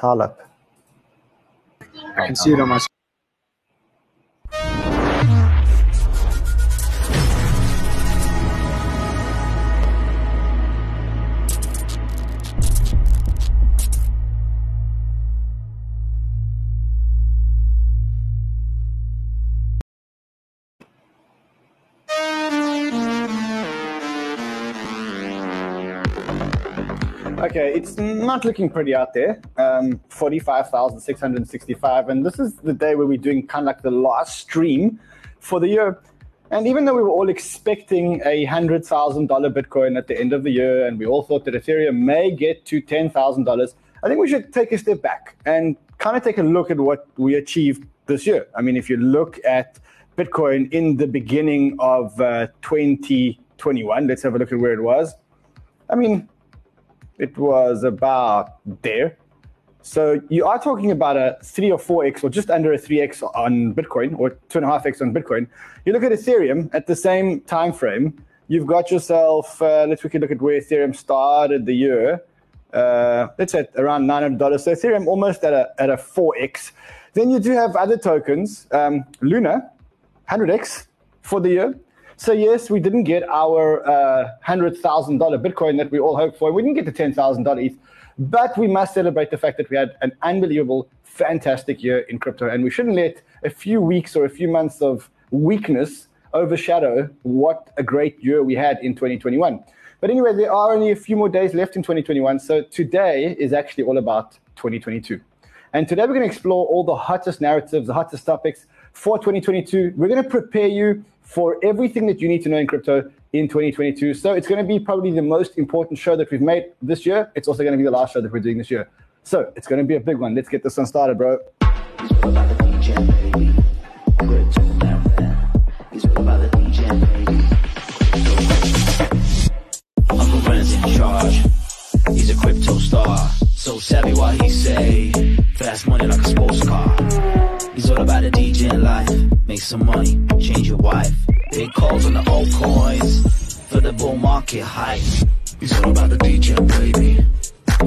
Taleb. I Okay, it's not looking pretty out there. Um, 45,665. And this is the day where we're doing kind of like the last stream for the year. And even though we were all expecting a $100,000 Bitcoin at the end of the year, and we all thought that Ethereum may get to $10,000, I think we should take a step back and kind of take a look at what we achieved this year. I mean, if you look at Bitcoin in the beginning of uh, 2021, let's have a look at where it was. I mean, it was about there. So you are talking about a three or four x, or just under a three x on Bitcoin, or two and a half x on Bitcoin. You look at Ethereum at the same time frame. You've got yourself. Uh, let's quickly look at where Ethereum started the year. Uh, let's say around nine hundred dollars. So Ethereum almost at a at a four x. Then you do have other tokens. Um, Luna, hundred x for the year. So yes, we didn't get our uh, hundred thousand dollar Bitcoin that we all hoped for. We didn't get the ten thousand dollar ETH, but we must celebrate the fact that we had an unbelievable, fantastic year in crypto, and we shouldn't let a few weeks or a few months of weakness overshadow what a great year we had in 2021. But anyway, there are only a few more days left in 2021, so today is actually all about 2022. And today we're going to explore all the hottest narratives, the hottest topics for 2022. We're going to prepare you for everything that you need to know in crypto in 2022. So it's going to be probably the most important show that we've made this year. It's also going to be the last show that we're doing this year. So it's going to be a big one. Let's get this one started, bro. He's a crypto star. So savvy what he say. Fast money like a sports car. He's all about the DJ life. Make some money, change your wife. Big calls on the old coins. For the bull market hype. He's all about the DJ, baby.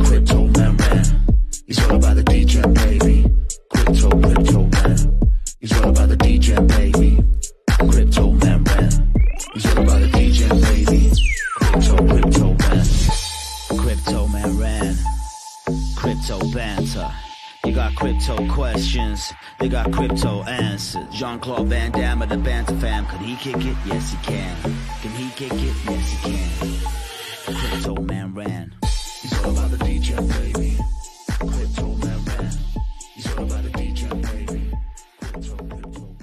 Crypto man, man. He's all about the DJ, baby. Crypto, crypto man. He's all about the DJ, baby. Crypto man, man. He's all about the DJ, baby. Crypto, crypto man. Crypto man ran. Crypto banter. You got crypto questions, they got crypto answers. Jean Claude Van Damme of the Banter fam. Could he kick it? Yes, he can. Can he kick it? Yes, he can. Crypto man ran. He's all about the DJ, baby. Crypto man ran. He's all about the DJ, baby. Crypto, crypto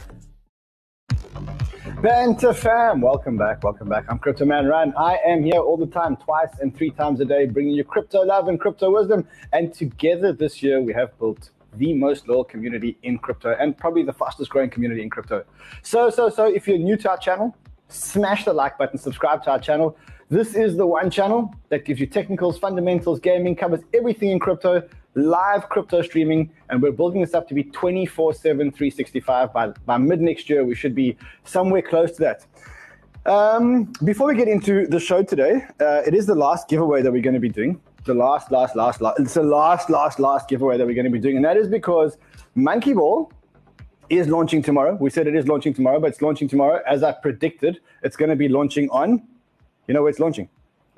man. Banter fam, welcome back, welcome back. I'm Crypto Man Ran. I am here all the time, twice and three times a day, bringing you crypto love and crypto wisdom. And together this year, we have built the most loyal community in crypto and probably the fastest growing community in crypto. So, so, so if you're new to our channel, smash the like button, subscribe to our channel. This is the one channel that gives you technicals, fundamentals, gaming, covers everything in crypto, live crypto streaming, and we're building this up to be 24 7, 365. By, by mid next year, we should be somewhere close to that. Um, before we get into the show today, uh, it is the last giveaway that we're going to be doing. The last, last, last, last. It's the last, last, last giveaway that we're going to be doing, and that is because Monkey Ball is launching tomorrow. We said it is launching tomorrow, but it's launching tomorrow. As I predicted, it's going to be launching on, you know where it's launching?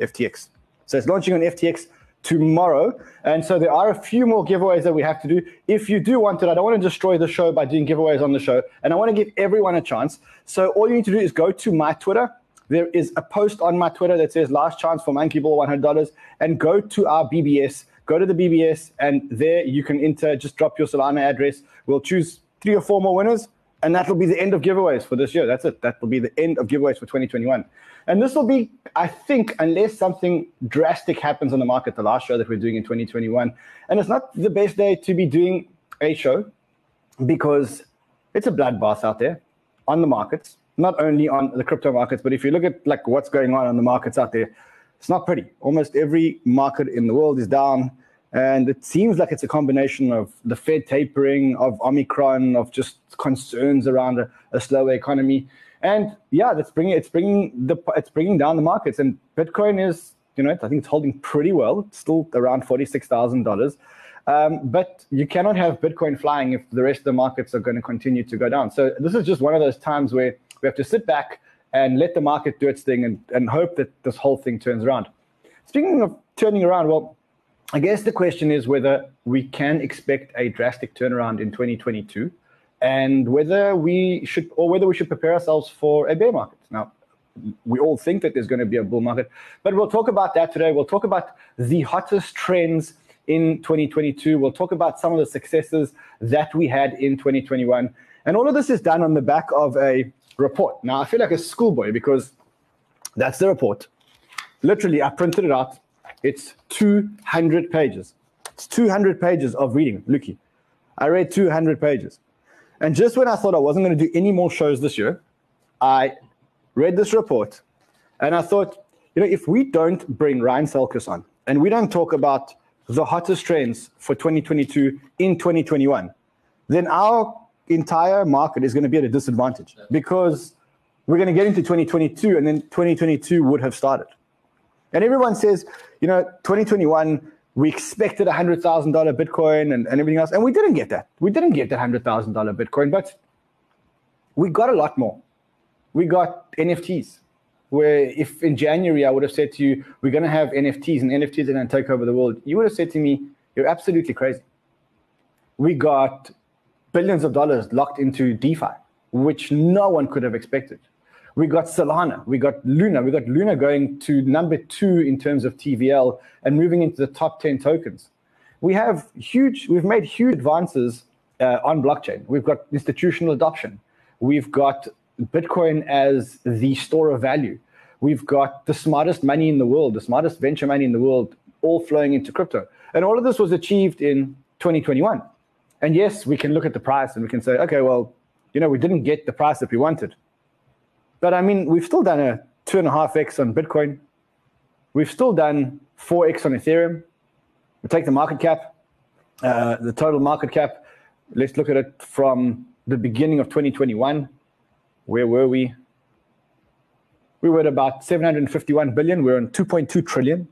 FTX. So it's launching on FTX tomorrow. And so there are a few more giveaways that we have to do. If you do want it, I don't want to destroy the show by doing giveaways on the show. And I want to give everyone a chance. So all you need to do is go to my Twitter. There is a post on my Twitter that says last chance for Monkey Ball $100 and go to our BBS. Go to the BBS and there you can enter, just drop your Solana address. We'll choose three or four more winners and that'll be the end of giveaways for this year. That's it. That will be the end of giveaways for 2021. And this will be, I think, unless something drastic happens on the market, the last show that we're doing in 2021. And it's not the best day to be doing a show because it's a bloodbath out there on the markets, not only on the crypto markets, but if you look at like what's going on on the markets out there, it's not pretty. Almost every market in the world is down. And it seems like it's a combination of the Fed tapering, of Omicron, of just concerns around a, a slower economy. And yeah, that's bringing it's bringing the it's bringing down the markets. And Bitcoin is, you know, I think it's holding pretty well. It's still around forty six thousand dollars. Um, but you cannot have Bitcoin flying if the rest of the markets are going to continue to go down. So this is just one of those times where we have to sit back and let the market do its thing and, and hope that this whole thing turns around. Speaking of turning around, well, I guess the question is whether we can expect a drastic turnaround in 2022 and whether we should or whether we should prepare ourselves for a bear market. Now, we all think that there's going to be a bull market, but we'll talk about that today. We'll talk about the hottest trends in 2022. We'll talk about some of the successes that we had in 2021. And all of this is done on the back of a report. Now, I feel like a schoolboy because that's the report. Literally, I printed it out. It's 200 pages. It's 200 pages of reading, Luki. I read 200 pages. And just when I thought I wasn't going to do any more shows this year, I read this report and I thought, you know, if we don't bring Ryan Selkis on and we don't talk about the hottest trends for 2022 in 2021, then our entire market is going to be at a disadvantage because we're going to get into 2022 and then 2022 would have started. And everyone says, you know, 2021, we expected a $100,000 Bitcoin and, and everything else. And we didn't get that. We didn't get that $100,000 Bitcoin, but we got a lot more. We got NFTs, where if in January I would have said to you, we're going to have NFTs and NFTs are going to take over the world, you would have said to me, you're absolutely crazy. We got billions of dollars locked into DeFi, which no one could have expected. We got Solana, we got Luna, we got Luna going to number two in terms of TVL and moving into the top 10 tokens. We have huge, we've made huge advances uh, on blockchain. We've got institutional adoption. We've got Bitcoin as the store of value. We've got the smartest money in the world, the smartest venture money in the world, all flowing into crypto. And all of this was achieved in 2021. And yes, we can look at the price and we can say, okay, well, you know, we didn't get the price that we wanted. But I mean, we've still done a two and a half X on Bitcoin. We've still done 4X on Ethereum. We take the market cap, uh, the total market cap. Let's look at it from the beginning of 2021. Where were we? We were at about 751 billion. We're on 2.2 trillion.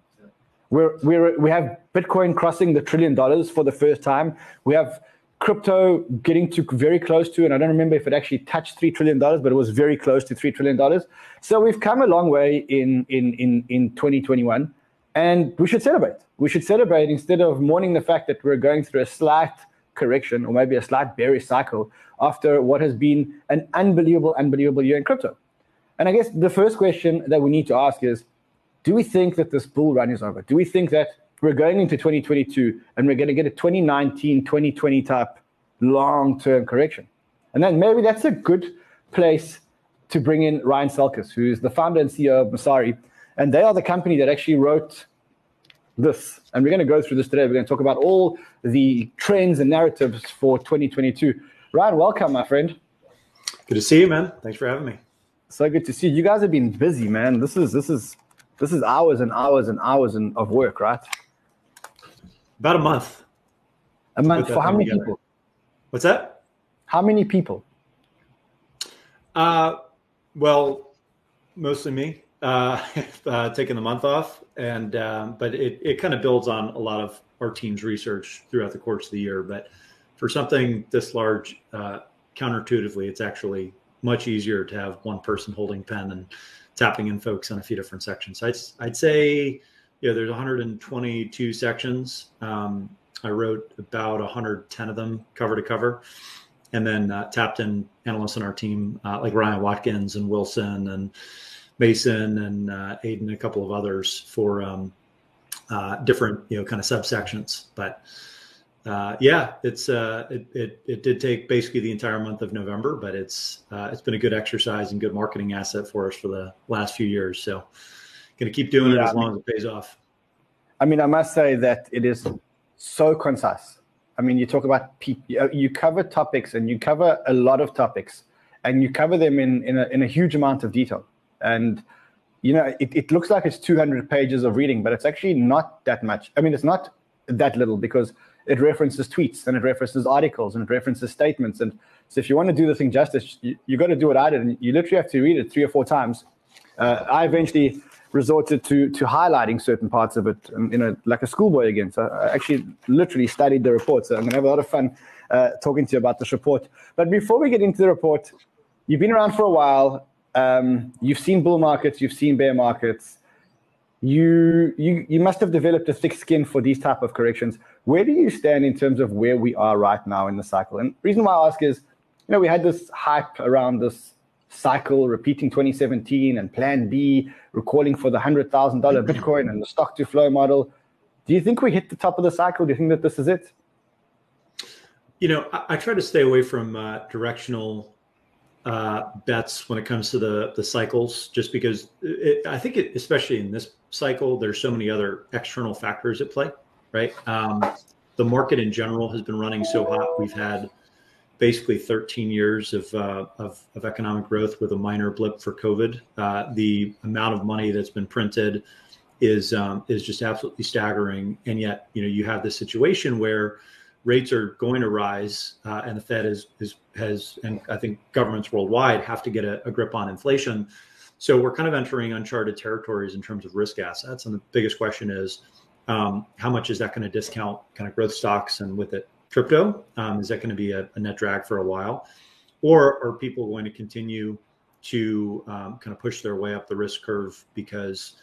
We're, we're, we have Bitcoin crossing the trillion dollars for the first time. We have crypto getting to very close to, and I don't remember if it actually touched three trillion dollars, but it was very close to three trillion dollars. So we've come a long way in in in in 2021, and we should celebrate. We should celebrate instead of mourning the fact that we're going through a slight correction or maybe a slight bearish cycle after what has been an unbelievable, unbelievable year in crypto. And I guess the first question that we need to ask is, do we think that this bull run is over? Do we think that we're going into 2022 and we're going to get a 2019, 2020 type long term correction. And then maybe that's a good place to bring in Ryan Selkis, who's the founder and CEO of Messari. And they are the company that actually wrote this. And we're going to go through this today. We're going to talk about all the trends and narratives for 2022. Ryan, welcome, my friend. Good to see you, man. Thanks for having me. So good to see you. You guys have been busy, man. This is this is this is hours and hours and hours of work, right? About a month. A month for how many together. people? What's that? How many people? Uh, well, mostly me. Uh, uh, taking the month off, and um, but it it kind of builds on a lot of our team's research throughout the course of the year. But for something this large, uh, counterintuitively, it's actually much easier to have one person holding pen and tapping in folks on a few different sections. So I'd I'd say yeah, there's 122 sections. Um, I wrote about 110 of them cover to cover, and then uh, tapped in analysts on our team uh, like Ryan Watkins and Wilson and Mason and uh, Aiden a couple of others for um, uh, different you know kind of subsections. But uh, yeah, it's uh, it, it, it did take basically the entire month of November, but it's it's been a good exercise and good marketing asset for us for the last few years. So going to keep doing yeah, it as long as it pays off. I mean, I must say that it is so concise. I mean, you talk about people, you cover topics and you cover a lot of topics and you cover them in, in, a, in a huge amount of detail. And, you know, it, it looks like it's 200 pages of reading, but it's actually not that much. I mean, it's not that little because it references tweets and it references articles and it references statements. And so if you want to do the thing justice, you, you got to do what I did. And you literally have to read it three or four times. Uh, I eventually resorted to to highlighting certain parts of it, um, you know, like a schoolboy again. So I actually literally studied the report. So I'm gonna have a lot of fun uh, talking to you about this report. But before we get into the report, you've been around for a while. Um, you've seen bull markets, you've seen bear markets. You you you must have developed a thick skin for these type of corrections. Where do you stand in terms of where we are right now in the cycle? And the reason why I ask is, you know, we had this hype around this cycle repeating 2017 and plan B recalling for the $100,000 Bitcoin and the stock to flow model. Do you think we hit the top of the cycle? Do you think that this is it? You know, I, I try to stay away from uh, directional uh, bets when it comes to the the cycles, just because it, I think, it, especially in this cycle, there's so many other external factors at play, right? Um, the market in general has been running so hot. We've had basically 13 years of, uh, of, of, economic growth with a minor blip for COVID. Uh, the amount of money that's been printed is um, is just absolutely staggering. And yet, you know, you have this situation where rates are going to rise, uh, and the Fed is, is has, and I think governments worldwide have to get a, a grip on inflation. So we're kind of entering uncharted territories in terms of risk assets. And the biggest question is, um, how much is that going to discount kind of growth stocks and with it crypto? Um, is that going to be a, a, net drag for a while? Or are people going to continue to um, kind of push their way up the risk curve because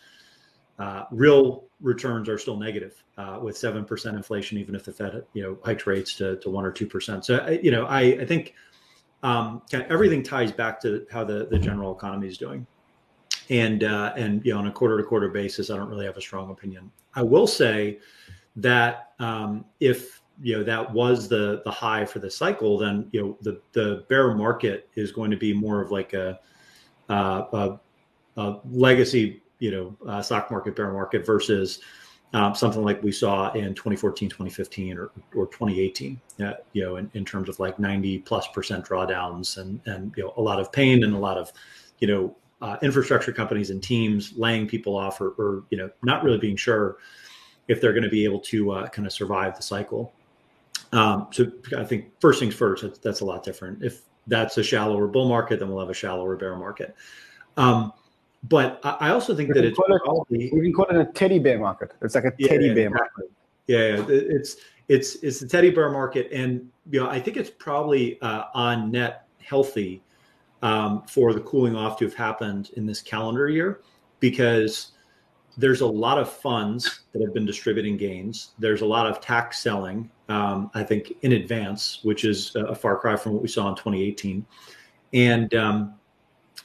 uh, real returns are still negative uh, with 7% inflation, even if the Fed, you know, hikes rates to, to one or 2%. So, you know, I, I think um, kind of everything ties back to how the, the general economy is doing. And, uh, and, you know, on a quarter to quarter basis, I don't really have a strong opinion. I will say that um, if you know that was the the high for the cycle, then you know the the bear market is going to be more of like a, uh, a, a legacy you know uh, stock market bear market versus um, something like we saw in 2014 2015 or, or 2018 uh, you know in, in terms of like 90 plus percent drawdowns and and you know a lot of pain and a lot of you know uh, infrastructure companies and teams laying people off or, or, you know not really being sure if they're going to be able to uh, kind of survive the cycle um, so I think first things first, that's, that's, a lot different. If that's a shallower bull market, then we'll have a shallower bear market. Um, but I, also think that it's probably we can call it a teddy bear market. It's like a yeah, teddy bear exactly. market. Yeah, it's it's it's the teddy bear market, and you know I think it's probably uh, on net healthy um, for the cooling off to have happened in this calendar year because there's a lot of funds that have been distributing gains. There's a lot of tax selling, um, I think, in advance, which is a far cry from what we saw in 2018. And um,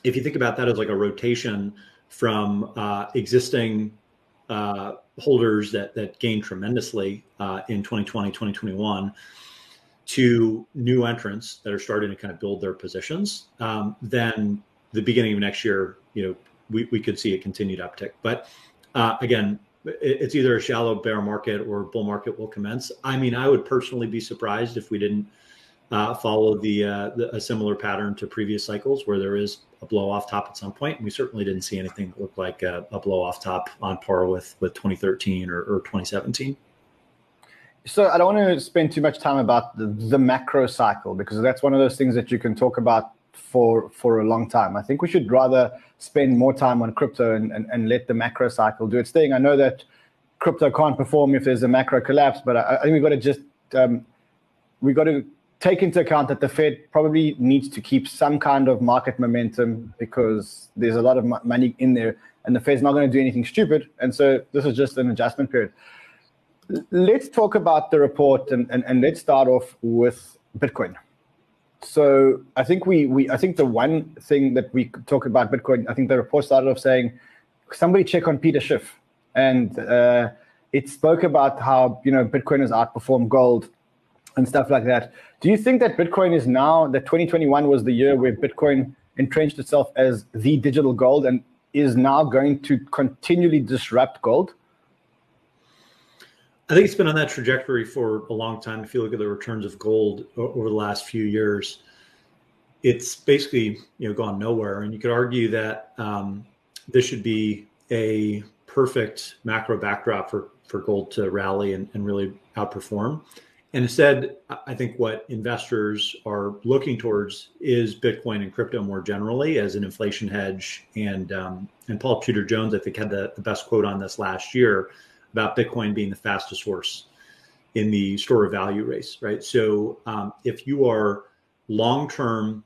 if you think about that as like a rotation from uh, existing uh, holders that that gained tremendously uh, in 2020, 2021 to new entrants that are starting to kind of build their positions, um, then the beginning of next year, you know, we, we could see a continued uptick. But uh, again, it's either a shallow bear market or bull market will commence. I mean, I would personally be surprised if we didn't uh, follow the, uh, the, a similar pattern to previous cycles where there is a blow off top at some point. And we certainly didn't see anything that looked like a, a blow off top on par with with 2013 or, or 2017. So I don't want to spend too much time about the, the macro cycle because that's one of those things that you can talk about for for a long time. I think we should rather spend more time on crypto and, and, and let the macro cycle do its thing. I know that crypto can't perform if there's a macro collapse, but I, I think we've got to just um, we've got to take into account that the Fed probably needs to keep some kind of market momentum because there's a lot of money in there, and the Fed's not going to do anything stupid. And so this is just an adjustment period. Let's talk about the report and, and, and let's start off with Bitcoin so I think we we I think the one thing that we talk about Bitcoin, I think the report started off saying somebody check on Peter Schiff, and uh, it spoke about how you know Bitcoin has outperformed gold and stuff like that. Do you think that Bitcoin is now that 2021 was the year where Bitcoin entrenched itself as the digital gold and is now going to continually disrupt gold? I think it's been on that trajectory for a long time. If you look at the returns of gold over the last few years, it's basically you know gone nowhere. And you could argue that um, this should be a perfect macro backdrop for for gold to rally and, and really outperform. and instead, I think what investors are looking towards is Bitcoin and crypto more generally as an inflation hedge. And um, and Paul Tudor Jones, I think, had the, the best quote on this last year about Bitcoin being the fastest horse in the store of value race, right? So um, if you are long term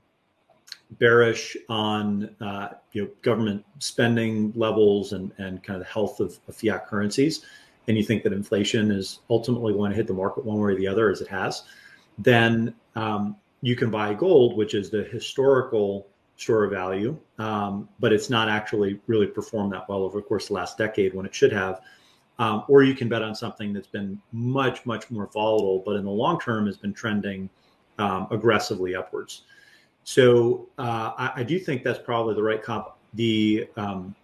bearish on uh, you know government spending levels and and kind of the health of, of fiat currencies, and you think that inflation is ultimately going to hit the market one way or the other, as it has, then um, you can buy gold, which is the historical store of value, um, but it's not actually really performed that well over the course of the last decade when it should have. Um, or you can bet on something that's been much, much more volatile, but in the long term has been trending um, aggressively upwards. So uh, I, I, do think that's probably the right comp. The um,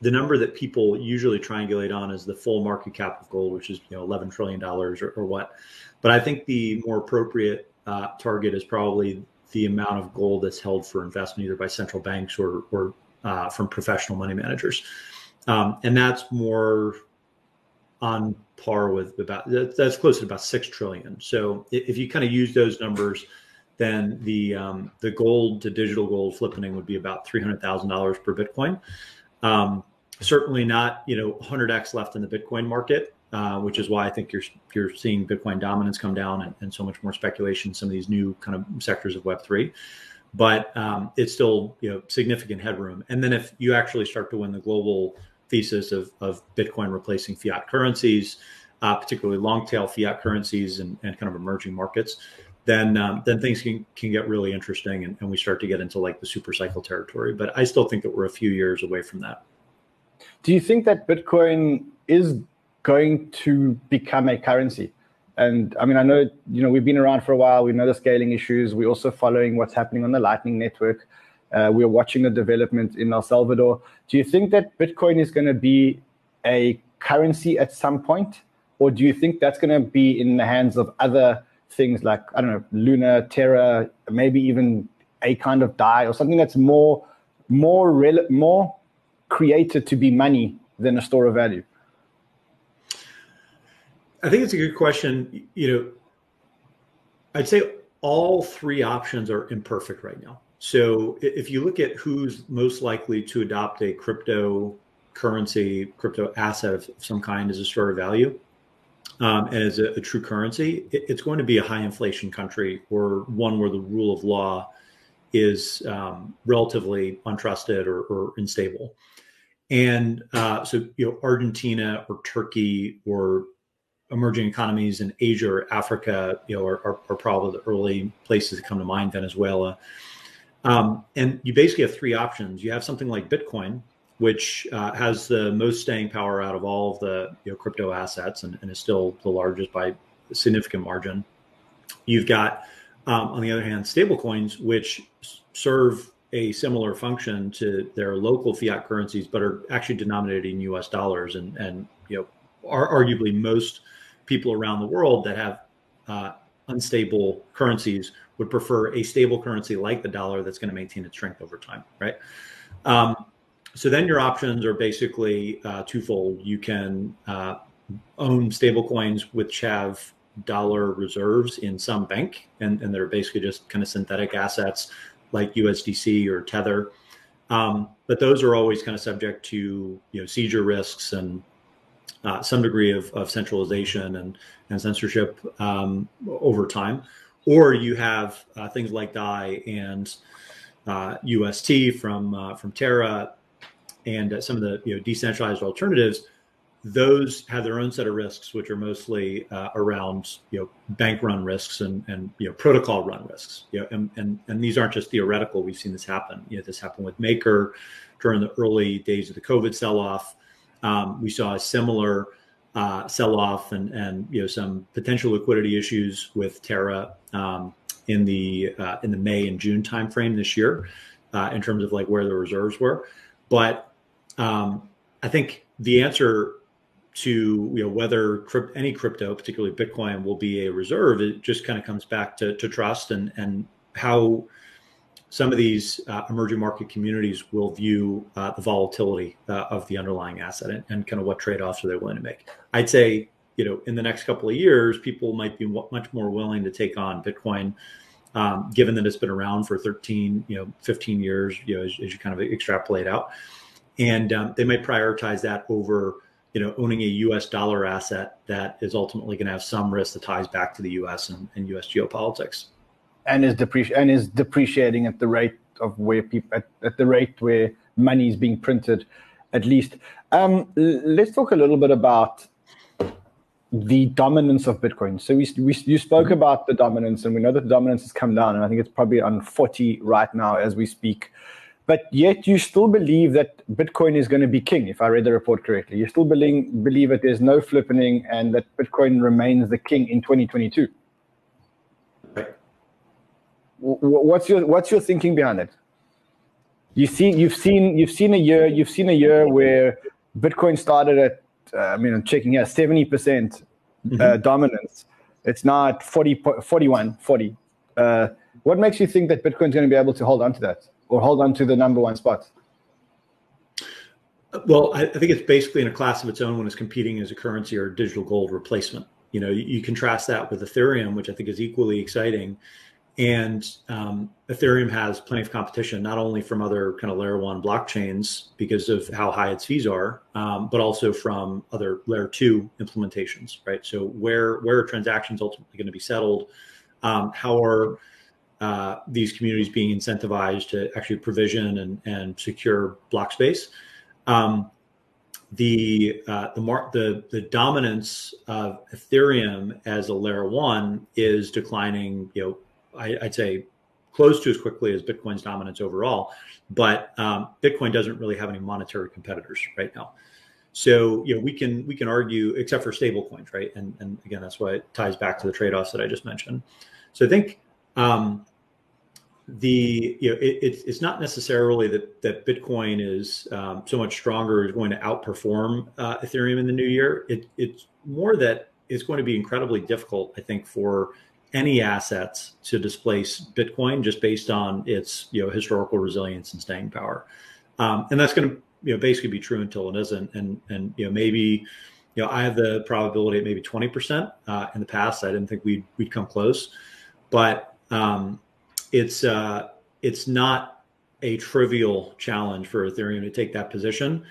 the number that people usually triangulate on is the full market cap of gold, which is you know 11 trillion dollars or, or, what. But I think the more appropriate uh, target is probably the amount of gold that's held for investment either by central banks or or uh, from professional money managers, um, and that's more on par with about that's close to about six trillion. So if you kind of use those numbers, then the um, the gold to digital gold flippening would be about three hundred thousand dollars per Bitcoin. Um, certainly not you know 100x left in the Bitcoin market, uh, which is why I think you're you're seeing Bitcoin dominance come down and, and so much more speculation in some of these new kind of sectors of Web three. But um, it's still you know significant headroom. And then if you actually start to win the global thesis of, of Bitcoin replacing fiat currencies, uh, particularly long tail fiat currencies and, and kind of emerging markets, then um, then things can, can get really interesting and, and we start to get into like the super cycle territory. But I still think that we're a few years away from that. Do you think that Bitcoin is going to become a currency? And I mean, I know you know we've been around for a while. We know the scaling issues. We're also following what's happening on the Lightning Network. Uh, we're watching the development in El Salvador. Do you think that Bitcoin is going to be a currency at some point, or do you think that's going to be in the hands of other things like I don't know, Luna, Terra, maybe even a kind of Dai or something that's more more rel- more created to be money than a store of value? I think it's a good question. You know, I'd say all three options are imperfect right now. So if you look at who's most likely to adopt a crypto currency, crypto asset of some kind as a store of value, um, as a, a, true currency, it, it's going to be a high inflation country or one where the rule of law is um, relatively untrusted or, or unstable. And uh, so, you know, Argentina or Turkey or emerging economies in Asia or Africa, you know, are, are, are probably the early places that come to mind. Venezuela, um, and you basically have three options. You have something like Bitcoin, which uh, has the most staying power out of all of the you know, crypto assets and, and, is still the largest by a significant margin. You've got, um, on the other hand, stablecoins, which serve a similar function to their local fiat currencies, but are actually denominated in U.S. dollars, and and you know, are arguably most people around the world that have uh, unstable currencies would prefer a stable currency like the dollar that's going to maintain its strength over time, right? Um, so then your options are basically uh, twofold. You can uh, own stablecoins which have dollar reserves in some bank, and, and they're basically just kind of synthetic assets like USDC or Tether. Um, but those are always kind of subject to you know seizure risks and uh, some degree of, of centralization and, and censorship um, over time. Or you have uh, things like DAI and UST uh, from uh, from Terra and uh, some of the you know decentralized alternatives those have their own set of risks, which are mostly uh, around you know bank run risks and and you know protocol run risks. You know, and, and and these aren't just theoretical. We've seen this happen. You know, this happened with Maker during the early days of the COVID sell off. Um, we saw a similar uh, sell off and and you know some potential liquidity issues with Terra um, in the uh, in the May and June timeframe this year, uh, in terms of like where the reserves were. But um, I think the answer to you know whether crypt, any crypto, particularly Bitcoin, will be a reserve. It just kind of comes back to, to trust and and how some of these uh, emerging market communities will view uh, the volatility uh, of the underlying asset and, and, kind of what trade offs are they willing to make. I'd say you know, in the next couple of years, people might be much more willing to take on Bitcoin, um, given that it's been around for 13, you know, 15 years, you know, as, as you kind of extrapolate out, and um, they might prioritize that over, you know, owning a U.S. dollar asset that is ultimately going to have some risk that ties back to the U.S. and, and U.S. geopolitics, and is depreci- and is depreciating at the rate of where people at, at the rate where money is being printed, at least. Um, let's talk a little bit about the dominance of Bitcoin. So we, we you spoke mm-hmm. about the dominance, and we know that the dominance has come down, and I think it's probably on 40 right now as we speak. But yet you still believe that Bitcoin is going to be king, if I read the report correctly. You still believe, believe that there's no flipping and that Bitcoin remains the king in 2022. What's your what's your thinking behind it? You see, you've seen you've seen a year you've seen a year where Bitcoin started at uh, I mean, I'm checking here, 70% uh, mm-hmm. dominance. It's not 40, 41, 40. Uh, what makes you think that Bitcoin's going to be able to hold on to that or hold on to the number one spot? Well, I, I think it's basically in a class of its own when it's competing as a currency or digital gold replacement. You know, you, you contrast that with Ethereum, which I think is equally exciting and um, Ethereum has plenty of competition, not only from other kind of layer one blockchains because of how high its fees are, um, but also from other layer two implementations, right? So where where are transactions ultimately going to be settled? Um, how are uh, these communities being incentivized to actually provision and, and secure block space? Um, the uh, the, mar- the the dominance of Ethereum as a layer one is declining, you know, I, would say close to as quickly as Bitcoin's dominance overall. But um, Bitcoin doesn't really have any monetary competitors right now. So you know we can we can argue except for stable coins, right? And and again that's why it ties back to the trade-offs that I just mentioned. So I think um, the you know it, it's it's not necessarily that that Bitcoin is um, so much stronger is going to outperform uh, Ethereum in the new year. It, it's more that it's going to be incredibly difficult, I think, for any assets to displace Bitcoin just based on its you know historical resilience and staying power, um, and that's going to you know basically be true until it isn't. And and you know maybe you know I have the probability at maybe twenty percent. Uh, in the past, I didn't think we'd we'd come close, but um, it's uh, it's not a trivial challenge for Ethereum to take that position.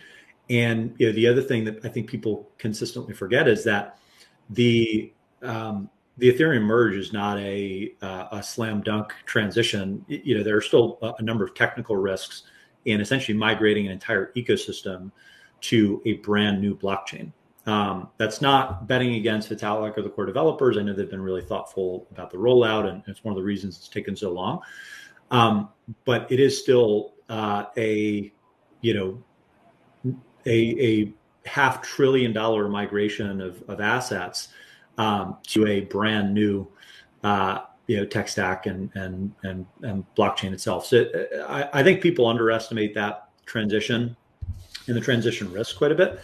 And you know the other thing that I think people consistently forget is that the um, the Ethereum merge is not a uh, a slam dunk transition. You know, there are still a number of technical risks in essentially migrating an entire ecosystem to a brand new blockchain. Um, that's not betting against Vitalik or the core developers. I know they've been really thoughtful about the rollout, and it's one of the reasons it's taken so long. Um, but it is still uh, a you know a, a half trillion dollar migration of, of assets um, to a brand new uh, you know tech stack and and and, and blockchain itself. So I, I, think people underestimate that transition and the transition risk quite a bit.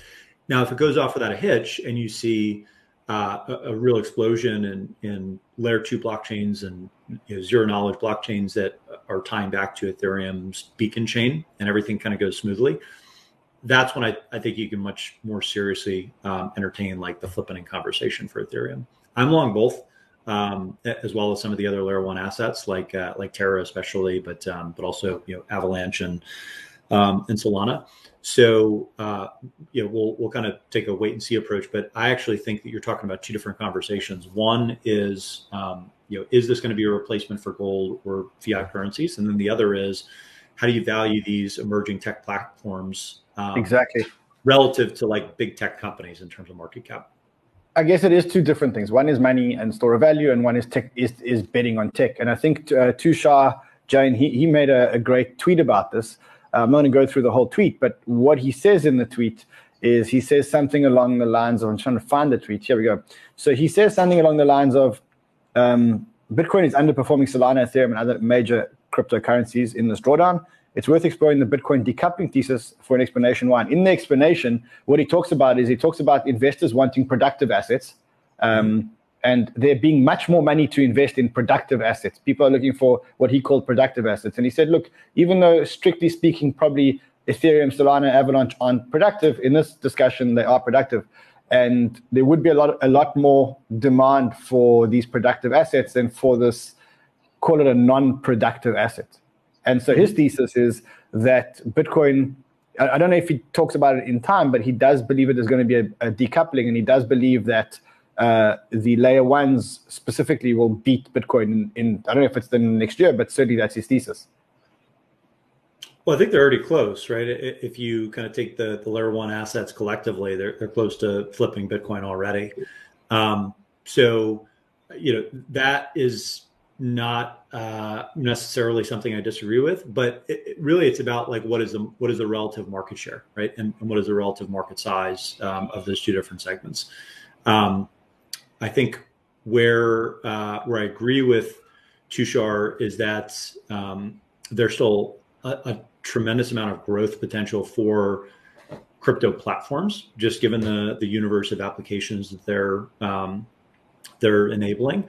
Now, if it goes off without a hitch and you see uh, a, a, real explosion in, in layer two blockchains and you know, zero knowledge blockchains that are tying back to Ethereum's beacon chain and everything kind of goes smoothly, that's when I, I think you can much more seriously um, entertain like the flippening conversation for Ethereum. I'm long both, um, as well as some of the other layer one assets like uh, like Terra especially, but um, but also you know Avalanche and um, and Solana. So uh, you know we'll we'll kind of take a wait and see approach. But I actually think that you're talking about two different conversations. One is um, you know is this going to be a replacement for gold or fiat currencies, and then the other is how do you value these emerging tech platforms um, exactly. Relative to like big tech companies in terms of market cap. I guess it is two different things. One is money and store of value, and one is tech is, is betting on tech. And I think uh, Tushar Jain he, he made a, a great tweet about this. Uh, I'm going to go through the whole tweet, but what he says in the tweet is he says something along the lines of I'm trying to find the tweet. Here we go. So he says something along the lines of um, Bitcoin is underperforming Solana, Ethereum, and other major cryptocurrencies in this drawdown it's worth exploring the Bitcoin decoupling thesis for an explanation why. in the explanation, what he talks about is he talks about investors wanting productive assets. Um, and there being much more money to invest in productive assets. People are looking for what he called productive assets. And he said, look, even though strictly speaking, probably Ethereum, Solana, Avalanche aren't productive, in this discussion, they are productive. and there would be a lot a lot more demand for these productive assets than for this call it a non-productive asset. And so his thesis is that Bitcoin. I don't know if he talks about it in time, but he does believe that there's going to be a, a decoupling, and he does believe that uh, the layer ones specifically will beat Bitcoin in, in, I don't know if it's the next year, but certainly that's his thesis. Well, I think they're already close, right? If you kind of take the, the layer one assets collectively, they're, they're close to flipping Bitcoin already. Um, so, you know, that is not uh, necessarily something I disagree with, but it, it really it's about like what is the what is the relative market share, right, and, and what is the relative market size um, of those two different segments. Um, I think where uh, where I agree with Tushar is that um, there's still a, a tremendous amount of growth potential for crypto platforms, just given the the universe of applications that they're um, they're enabling.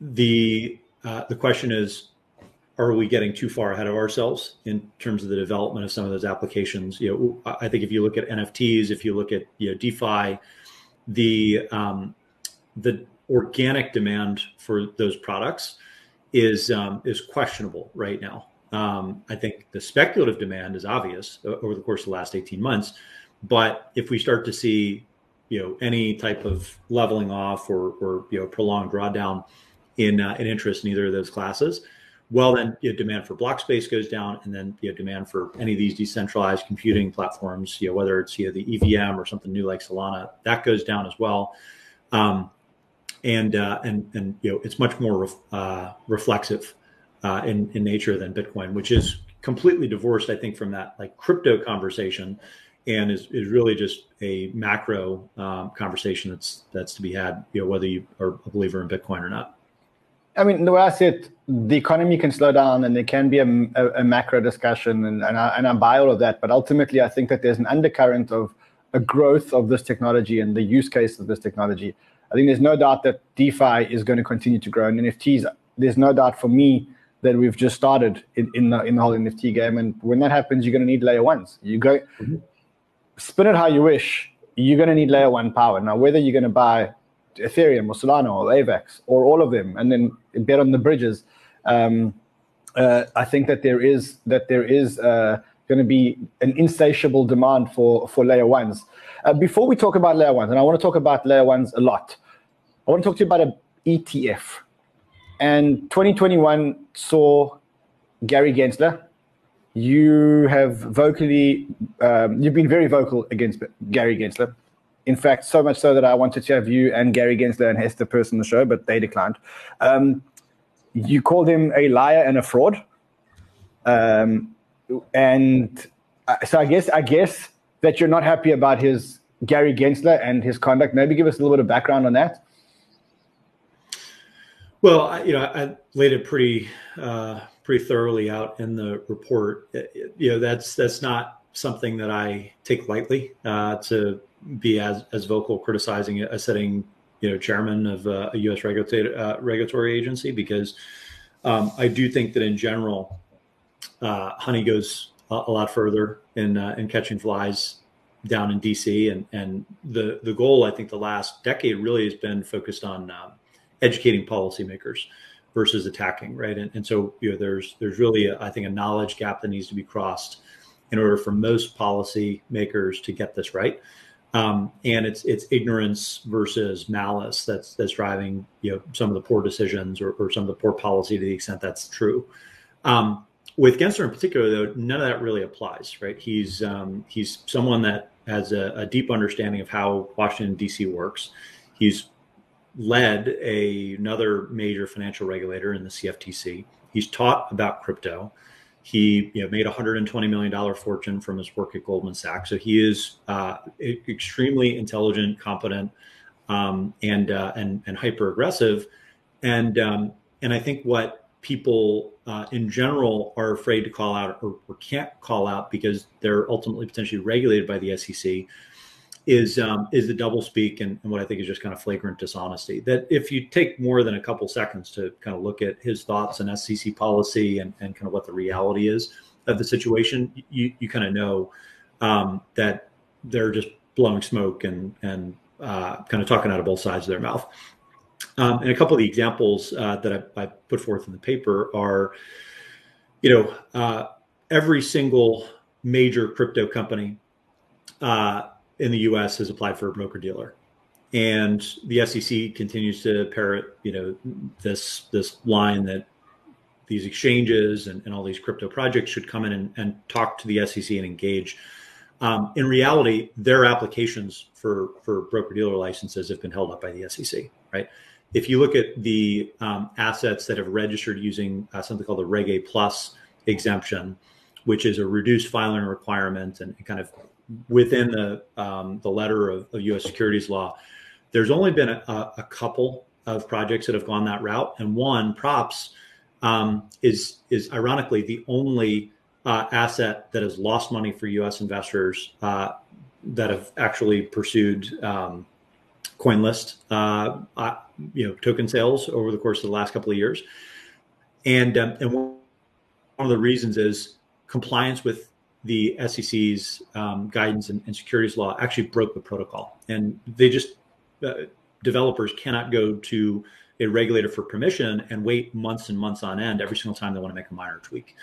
The uh, the question is, are we getting too far ahead of ourselves in terms of the development of some of those applications? You know, I think if you look at NFTs, if you look at you know DeFi, the um, the organic demand for those products is um, is questionable right now. Um, I think the speculative demand is obvious over the course of the last 18 months. But if we start to see, you know, any type of leveling off or, or you know, prolonged drawdown in, uh, in interest in either of those classes, well, then you know, demand for block space goes down, and then you know, demand for any of these decentralized computing platforms, you know, whether it's you know, the EVM or something new like Solana, that goes down as well. Um, and uh, and and you know, it's much more ref, uh, reflexive uh, in, in nature than Bitcoin, which is completely divorced, I think, from that like crypto conversation, and is, is really just a macro um, conversation that's that's to be had, you know, whether you are a believer in Bitcoin or not. I mean, the way I see it, the economy can slow down, and there can be a, a, a macro discussion, and and I, and I buy all of that. But ultimately, I think that there's an undercurrent of a growth of this technology and the use case of this technology. I think there's no doubt that DeFi is going to continue to grow, and NFTs. There's no doubt for me that we've just started in, in the in the whole NFT game. And when that happens, you're going to need layer ones. You go mm-hmm. spin it how you wish. You're going to need layer one power. Now, whether you're going to buy Ethereum or Solana or AVAX or all of them, and then bet on the bridges, um, uh, I think that there is that there is uh, going to be an insatiable demand for for layer ones. Uh, before we talk about layer ones, and I want to talk about layer ones a lot, I want to talk to you about an ETF. And 2021 saw Gary Gensler. You have vocally, um, you've been very vocal against Gary Gensler. In fact, so much so that I wanted to have you and Gary Gensler and Hester Peirce on the show, but they declined. Um, you called him a liar and a fraud. Um, and so I guess I guess that you're not happy about his Gary Gensler and his conduct. Maybe give us a little bit of background on that. Well, I, you know, I laid it pretty uh, pretty thoroughly out in the report. You know, that's that's not something that I take lightly uh, to be as as vocal criticizing a sitting you know chairman of uh, a U.S. regulatory uh, regulatory agency because um, I do think that in general, uh, honey goes a, a, lot further in uh, in catching flies down in DC, and and the the goal I think the last decade really has been focused on um, educating policymakers versus attacking, right? And, and so you know, there's there's really a, I think a knowledge gap that needs to be crossed in order for most policymakers to get this right. Um, and it's it's ignorance versus malice that's that's driving you know some of the poor decisions or, or some of the poor policy to the extent that's true. Um, with Gensler in particular, though, none of that really applies, right? He's um, he's someone that has a, a, deep understanding of how Washington D.C. works. He's led a, another major financial regulator in the CFTC. He's taught about crypto. He you know, made a $120 million fortune from his work at Goldman Sachs. So he is uh, extremely intelligent, competent, um, and, uh, and, and hyper aggressive. And, um, and I think what people uh, in general are afraid to call out or, or, can't call out because they're ultimately potentially regulated by the SEC is um, is the double speak and, and, what I think is just kind of flagrant dishonesty. That if you take more than a couple seconds to kind of look at his thoughts and SEC policy and, and kind of what the reality is of the situation, you, you kind of know um, that they're just blowing smoke and and uh, kind of talking out of both sides of their mouth. Um, and a couple of the examples uh, that I, I, put forth in the paper are, you know, uh, every single major crypto company uh, in the U.S. has applied for a broker dealer, and the SEC continues to parrot, you know, this this line that these exchanges and, and all these crypto projects should come in and, and talk to the SEC and engage. Um, in reality, their applications for for broker dealer licenses have been held up by the SEC, right? If you look at the um, assets that have registered using uh, something called the Reg A Plus exemption, which is a reduced filing requirement and kind of within the um, the letter of, of, U.S. securities law, there's only been a, a, couple of projects that have gone that route, and one props um, is is ironically the only uh, asset that has lost money for U.S. investors uh, that have actually pursued um, CoinList, uh, uh, you know, token sales over the course of the last couple of years, and um, and one of the reasons is compliance with the SEC's um, guidance and, and, securities law actually broke the protocol, and they just uh, developers cannot go to a regulator for permission and wait months and months on end every single time they want to make a minor tweak.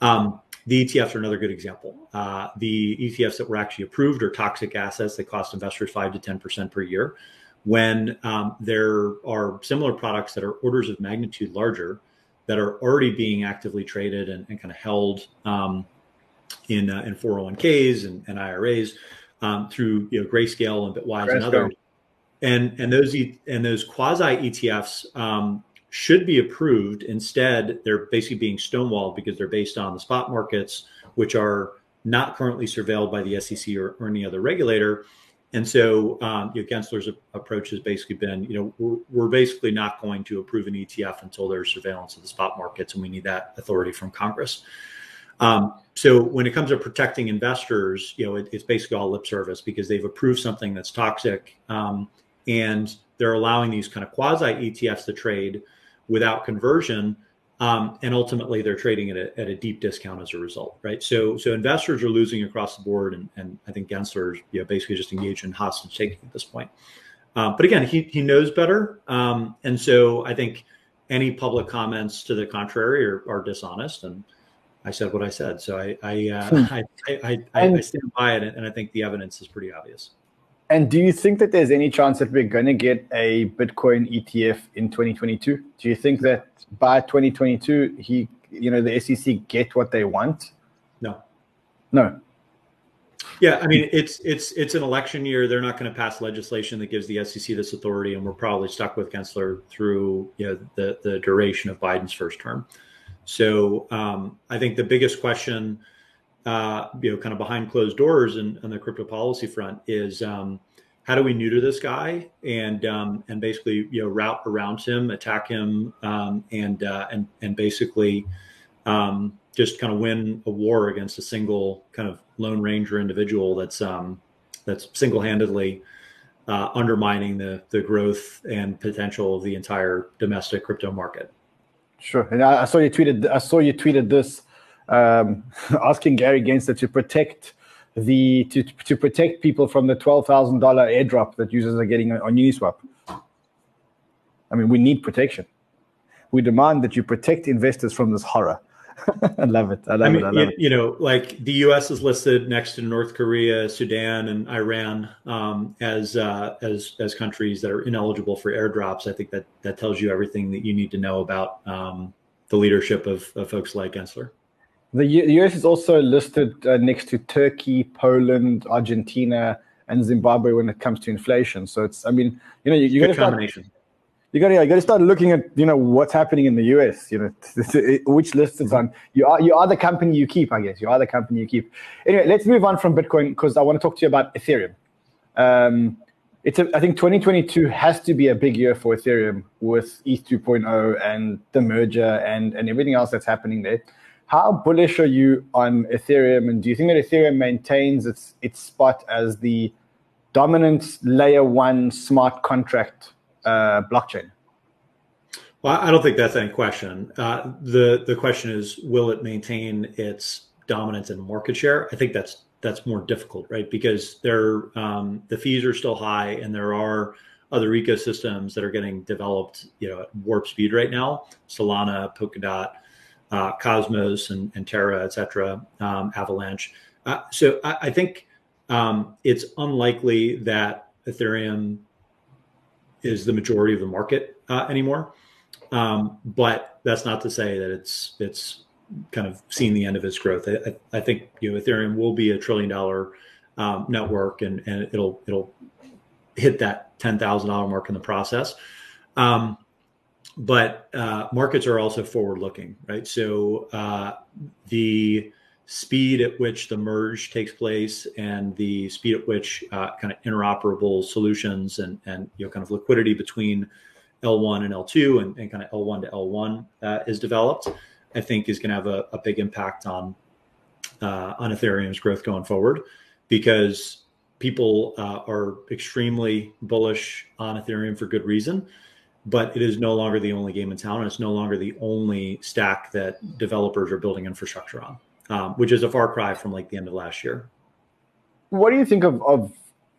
Um, the ETFs are another good example. Uh, the ETFs that were actually approved are toxic assets that cost investors five to ten percent per year. When um, there are similar products that are orders of magnitude larger that are already being actively traded and, and kind of held um, in uh, in 401ks and, and IRAs um, through you know Grayscale and Bitwise Grayscale. and others. And and those and those quasi ETFs um, should be approved. Instead, they're basically being stonewalled because they're based on the spot markets, which are not currently surveilled by the SEC or, or any other regulator. And so, um, you know, Gensler's approach has basically been, you know, we're, we're, basically not going to approve an ETF until there's surveillance of the spot markets, and we need that authority from Congress. Um, so when it comes to protecting investors, you know, it, it's basically all lip service because they've approved something that's toxic, um, and they're allowing these kind of quasi ETFs to trade without conversion, um, and ultimately they're trading at a, at a deep discount as a result, right? So so investors are losing across the board, and, and I think Gensler, you know, basically just engaged in hostage taking at this point. Uh, but again, he he knows better, um, and so I think any public comments to the contrary are, are dishonest and I said what I said. So I I, uh, hmm. I, I, I, I, stand by it, and I think the evidence is pretty obvious. And do you think that there's any chance that we're going to get a Bitcoin ETF in 2022? Do you think that by 2022 he, you know, the SEC get what they want? No. No. Yeah, I mean it's it's it's an election year. They're not going to pass legislation that gives the SEC this authority, and we're probably stuck with Gensler through you know the the duration of Biden's first term. So um, I think the biggest question, uh, you know, kind of behind closed doors and on the crypto policy front is um, how do we neuter this guy and um, and basically you know route around him, attack him, um, and uh, and and basically um, just kind of win a war against a single kind of lone ranger individual that's um, that's single handedly. Uh, undermining the the growth and potential of the entire domestic crypto market. Sure, and I, I, saw you tweeted. I saw you tweeted this, um, asking Gary Gensler to protect the to to protect people from the twelve thousand dollar airdrop that users are getting on Uniswap. I mean, we need protection. We demand that you protect investors from this horror. I love it. I love I mean, it. I love you, it. you know, like the U.S. is listed next to North Korea, Sudan, and Iran um, as uh, as as countries that are ineligible for airdrops. I think that that tells you everything that you need to know about um, the leadership of, of, folks like Gensler. The, U- the U.S. is also listed uh, next to Turkey, Poland, Argentina, and Zimbabwe when it comes to inflation. So it's, I mean, you know, you, you got to combination you got to you got to start looking at you know what's happening in the US. You know which list is on. You are you are the company you keep. I guess you are the company you keep. Anyway, let's move on from Bitcoin because I want to talk to you about Ethereum. Um, it's a, I think 2022 has to be a big year for Ethereum with ETH 2.0 and the merger and and everything else that's happening there. How bullish are you on Ethereum, and do you think that Ethereum maintains its its spot as the dominant layer one smart contract uh, blockchain? Well, I don't think that's any question. Uh, the the question is, will it maintain its dominance and market share? I think that's that's more difficult, right? Because there um, the fees are still high, and there are other ecosystems that are getting developed, you know, at warp speed right now. Solana, Polkadot, uh, Cosmos, and, and Terra, et cetera, um, Avalanche. Uh, so I, I think um, it's unlikely that Ethereum is the majority of the market uh, anymore. Um, but that's not to say that it's it's kind of seen the end of its growth. I, I think you know Ethereum will be a trillion dollar um, network, and and it'll it'll hit that ten thousand dollar mark in the process. Um, but uh, markets are also forward looking, right? So uh, the speed at which the merge takes place and the speed at which uh, kind of interoperable solutions and and you know kind of liquidity between L1 and L2 and, and kind of L1 to L1 uh, is developed, I think is going to have a, a, big impact on uh, on Ethereum's growth going forward because people uh, are extremely bullish on Ethereum for good reason. But it is no longer the only game in town, and it's no longer the only stack that developers are building infrastructure on, um, which is a far cry from like the end of last year. What do you think of, of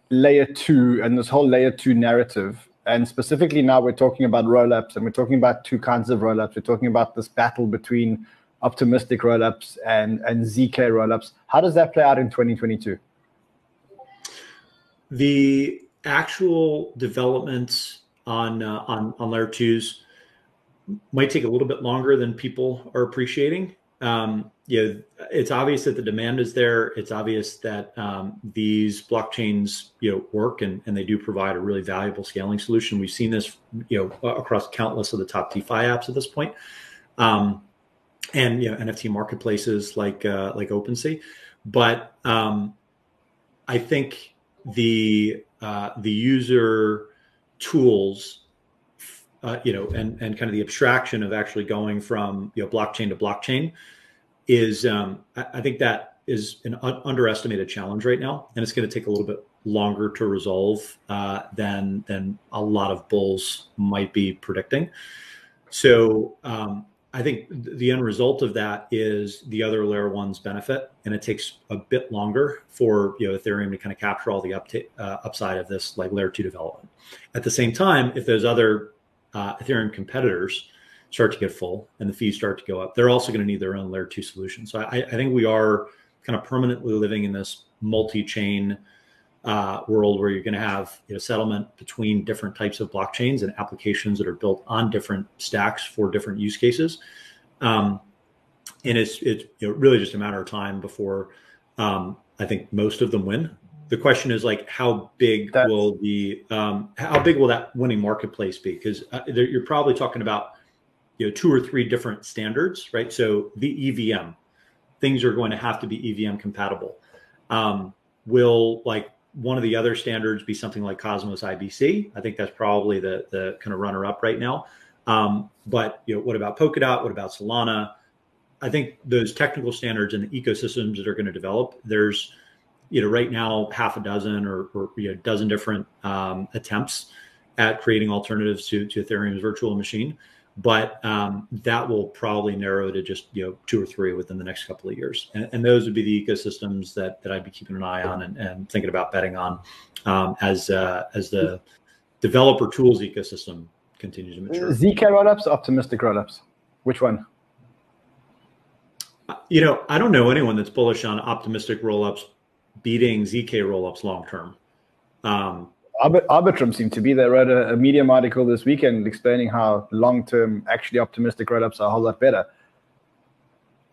layer two and this whole layer two narrative and specifically now we're talking about rollups and we're talking about two kinds of rollups. We're talking about this battle between optimistic rollups and, and ZK rollups. How does that play out in 2022? The actual developments on uh, on on layer twos might take a little bit longer than people are appreciating um, you know, it's obvious that the demand is there. It's obvious that um, these blockchains, you know, work and, and they do provide a really valuable scaling solution. We've seen this, you know, across countless of the top DeFi apps at this point, um, and you know, NFT marketplaces like uh, like OpenSea. But um, I think the uh, the user tools uh, you know, and and kind of the abstraction of actually going from you know blockchain to blockchain is um, I, think that is an un- underestimated challenge right now, and it's going to take a little bit longer to resolve uh, than than a lot of bulls might be predicting. So um, I think the end result of that is the other layer ones benefit, and it takes a bit longer for you know Ethereum to kind of capture all the uh, upside of this like layer two development. At the same time, if those other uh, Ethereum competitors start to get full and the fees start to go up, they're also going to need their own layer two solution. So I, I think we are kind of permanently living in this multi-chain uh, world where you're going to have you know, settlement between different types of blockchains and applications that are built on different stacks for different use cases. Um, and it's it's you know, really just a matter of time before um, I think most of them win the question is like how big That's, will the um, how big will that winning marketplace be because uh, you're probably talking about you know two or three different standards right? So the evm things are going to have to be evm compatible. Um, will like one of the other standards be something like cosmos ibc i think that's probably the the kind of runner up right now. Um, but you know what about polkadot? What about solana? I think those technical standards and the ecosystems that are going to develop there's you know, right now, half a dozen or, or you know, dozen different um, attempts at creating alternatives to, to Ethereum's virtual machine. But um, that will probably narrow to just you know two or three within the next couple of years, and, and those would be the ecosystems that, that I'd be keeping an eye on and, and thinking about betting on um, as uh, as the developer tools ecosystem continues to mature. ZK rollups, optimistic rollups, which one? You know, I don't know anyone that's bullish on optimistic rollups beating zk rollups long term. Um, Arbitrum seemed to be there. Wrote a, a Medium article this weekend explaining how long term, actually optimistic rollups are a whole lot better.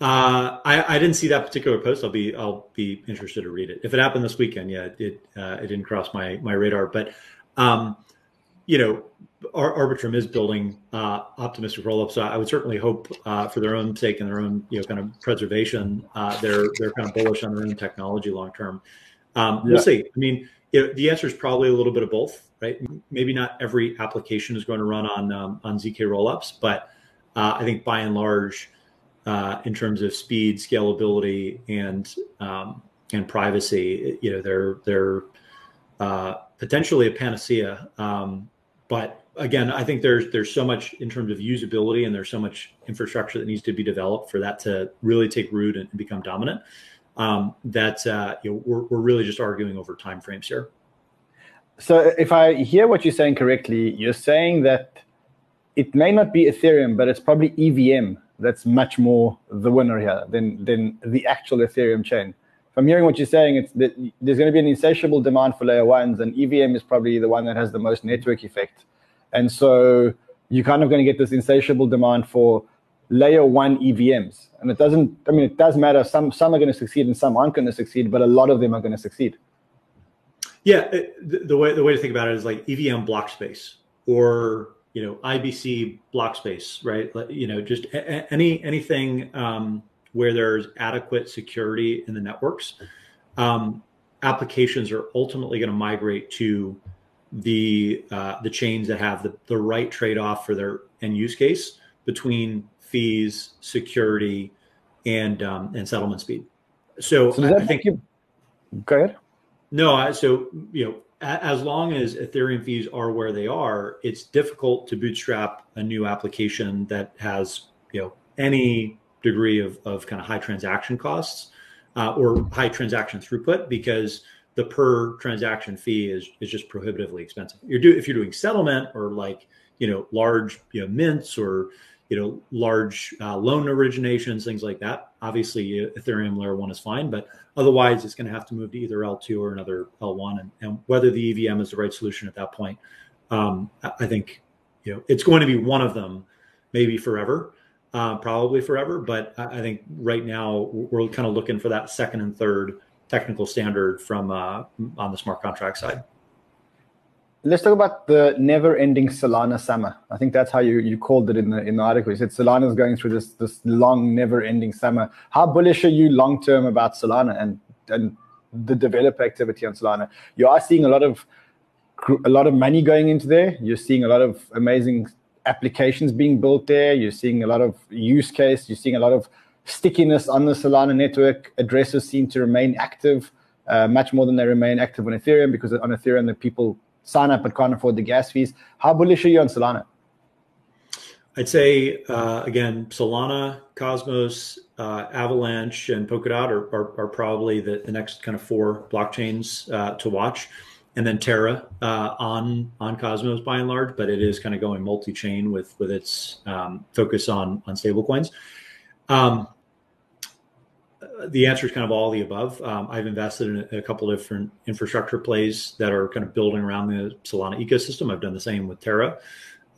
Uh, I, I, didn't see that particular post. I'll be I'll be interested to read it. If it happened this weekend, yeah, it uh, it didn't cross my my radar. But um, you know, Arbitrum is building uh, optimistic rollups. So I would certainly hope, uh, for their own sake and their own, you know, kind of preservation, uh, they're they're kind of bullish on their own technology long term. Um, yeah. We'll see. I mean, you know, the answer is probably a little bit of both, right? Maybe not every application is going to run on um, on zk rollups, but uh, I think by and large, uh, in terms of speed, scalability, and um, and privacy, you know, they're they're uh, potentially a panacea. Um, but again, I think there's there's so much in terms of usability, and there's so much infrastructure that needs to be developed for that to really take root and become dominant. Um, that uh, you know, we're, we're really just arguing over timeframes here. So, if I hear what you're saying correctly, you're saying that it may not be Ethereum, but it's probably EVM that's much more the winner here than than the actual Ethereum chain. If I'm hearing what you're saying, it's that there's going to be an insatiable demand for layer ones, and EVM is probably the one that has the most network effect. And so you're kind of going to get this insatiable demand for layer one EVMs. And it doesn't, I mean, it does matter. Some some are going to succeed and some aren't going to succeed, but a lot of them are going to succeed. Yeah, the, the way the way to think about it is like EVM block space or you know IBC block space, right? You know, just any anything um, where there's adequate security in the networks. Um, applications are ultimately going to migrate to the uh, the chains that have the, the right trade off for their end use case between fees, security, and um, and settlement speed. So, so I, I think you go ahead. No, so you know as long as Ethereum fees are where they are, it's difficult to bootstrap a new application that has you know any degree of, of kind of high transaction costs uh, or high transaction throughput because the per transaction fee is is just prohibitively expensive. You're do if you're doing settlement or like you know large you know mints or you know large uh, loan originations things like that. Obviously ethereum layer one is fine but otherwise it's going to have to move to either l2 or another l1 and, and whether the evm is the right solution at that point um, i think you know it's going to be one of them maybe forever uh, probably forever but i think right now we're kind of looking for that second and third technical standard from uh, on the smart contract side let's talk about the never-ending Solana summer. I think that's how you, you called it in the in the article. You said Solana is going through this this long, never-ending summer. How bullish are you long term about Solana and and the developer activity on Solana? You are seeing a lot of a lot of money going into there. You're seeing a lot of amazing applications being built there. You're seeing a lot of use case. You're seeing a lot of stickiness on the Solana network. Addresses seem to remain active. Uh, much more than they remain active on Ethereum because on Ethereum the people sign up but can't afford the gas fees. How bullish are you on Solana? I'd say uh, again, Solana, Cosmos, uh, Avalanche, and Polkadot are, are, are probably the, the, next kind of four blockchains uh, to watch, and then Terra uh, on on Cosmos by and large, but it is kind of going multi-chain with with its um, focus on on stablecoins. Um, the answer is kind of all the above. Um, I've invested in a, couple of different infrastructure plays that are kind of building around the Solana ecosystem. I've done the same with Terra.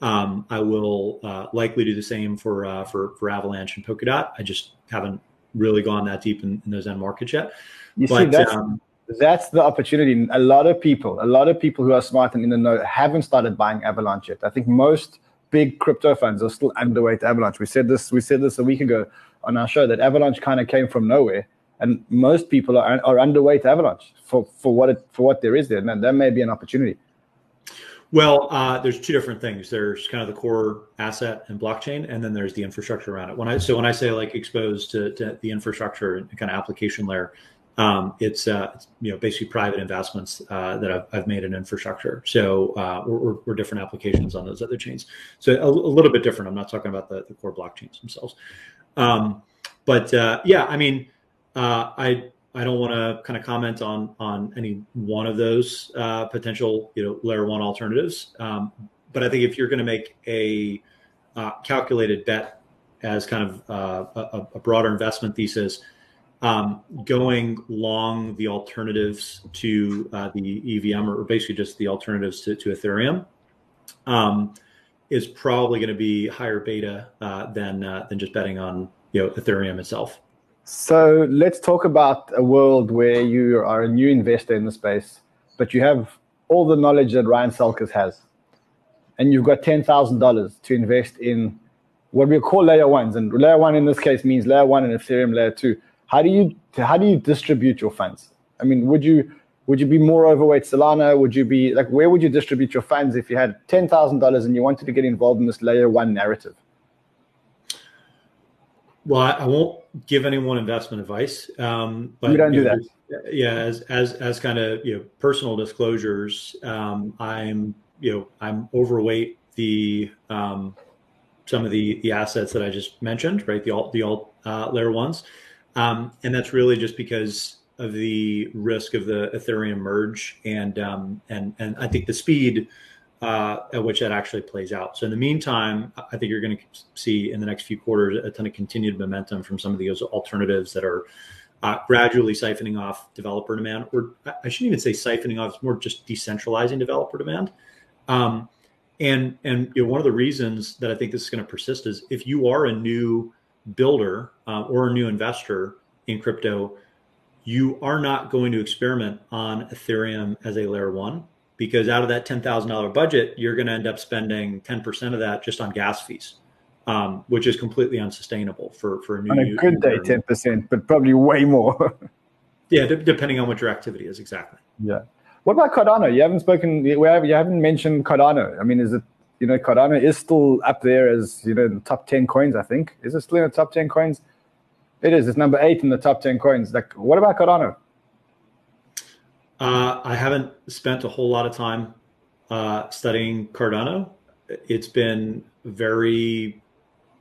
Um, I will uh, likely do the same for uh, for for Avalanche and Polkadot. I just haven't really gone that deep in, in those end markets yet. You but, see, that's, um, that's the opportunity. A lot of people, a lot of people who are smart and in the know, haven't started buying Avalanche yet. I think most big crypto funds are still underweight Avalanche. We said this. We said this a week ago on our show that Avalanche kind of came from nowhere, and most people are, are underweight Avalanche for, for what it for what there is there, and that may be an opportunity. Well, uh, there's two different things. There's kind of the core asset and blockchain, and then there's the infrastructure around it. When I so when I say like exposed to, to the infrastructure and kind of application layer, um, it's, uh, it's, you know basically private investments uh, that I've, I've, made in infrastructure. So uh, we're, different applications on those other chains. So a, a, little bit different. I'm not talking about the, the core blockchains themselves. Um, but uh, yeah, I mean, uh, I I don't want to kind of comment on on any one of those uh, potential you know layer one alternatives. Um, but I think if you're going to make a uh, calculated bet as kind of uh, a, a, broader investment thesis, um, going long the alternatives to uh, the EVM or basically just the alternatives to, to Ethereum. Um, is probably going to be higher beta uh, than uh, than just betting on you know Ethereum itself. So let's talk about a world where you are a new investor in the space, but you have all the knowledge that Ryan Selkis has, and you've got ten thousand dollars to invest in what we call layer ones, and layer one in this case means layer one and Ethereum layer two. How do you how do you distribute your funds? I mean, would you would you be more overweight Solana? Would you be like, where would you distribute your funds if you had $10,000 and you wanted to get involved in this layer one narrative? Well, I won't give anyone investment advice. Um, but you don't do know, that. Yeah, as as as kind of you know personal disclosures, um, I'm you know I'm overweight the um, some of the the assets that I just mentioned, right? The alt the alt uh, layer ones. um, and that's really just because of the risk of the Ethereum merge and um, and and I think the speed uh, at which that actually plays out. So in the meantime, I think you're going to see in the next few quarters a ton of continued momentum from some of those alternatives that are uh, gradually siphoning off developer demand, or I shouldn't even say siphoning off; it's more just decentralizing developer demand. Um, and and you know, one of the reasons that I think this is going to persist is if you are a new builder uh, or a new investor in crypto, you are not going to experiment on Ethereum as a layer one because out of that ten thousand dollar budget, you're going to end up spending ten percent of that just on gas fees, um, which is completely unsustainable for for a new. On a good day, ten percent, but probably way more. yeah, d- depending on what your activity is, exactly. Yeah. What about Cardano? You haven't spoken. You haven't mentioned Cardano. I mean, is it? You know, Cardano is still up there as you know the top ten coins. I think is it still in the top ten coins? It is. It's number eight in the top ten coins. Like, what about Cardano? Uh, I haven't spent a whole lot of time uh, studying Cardano. It's been very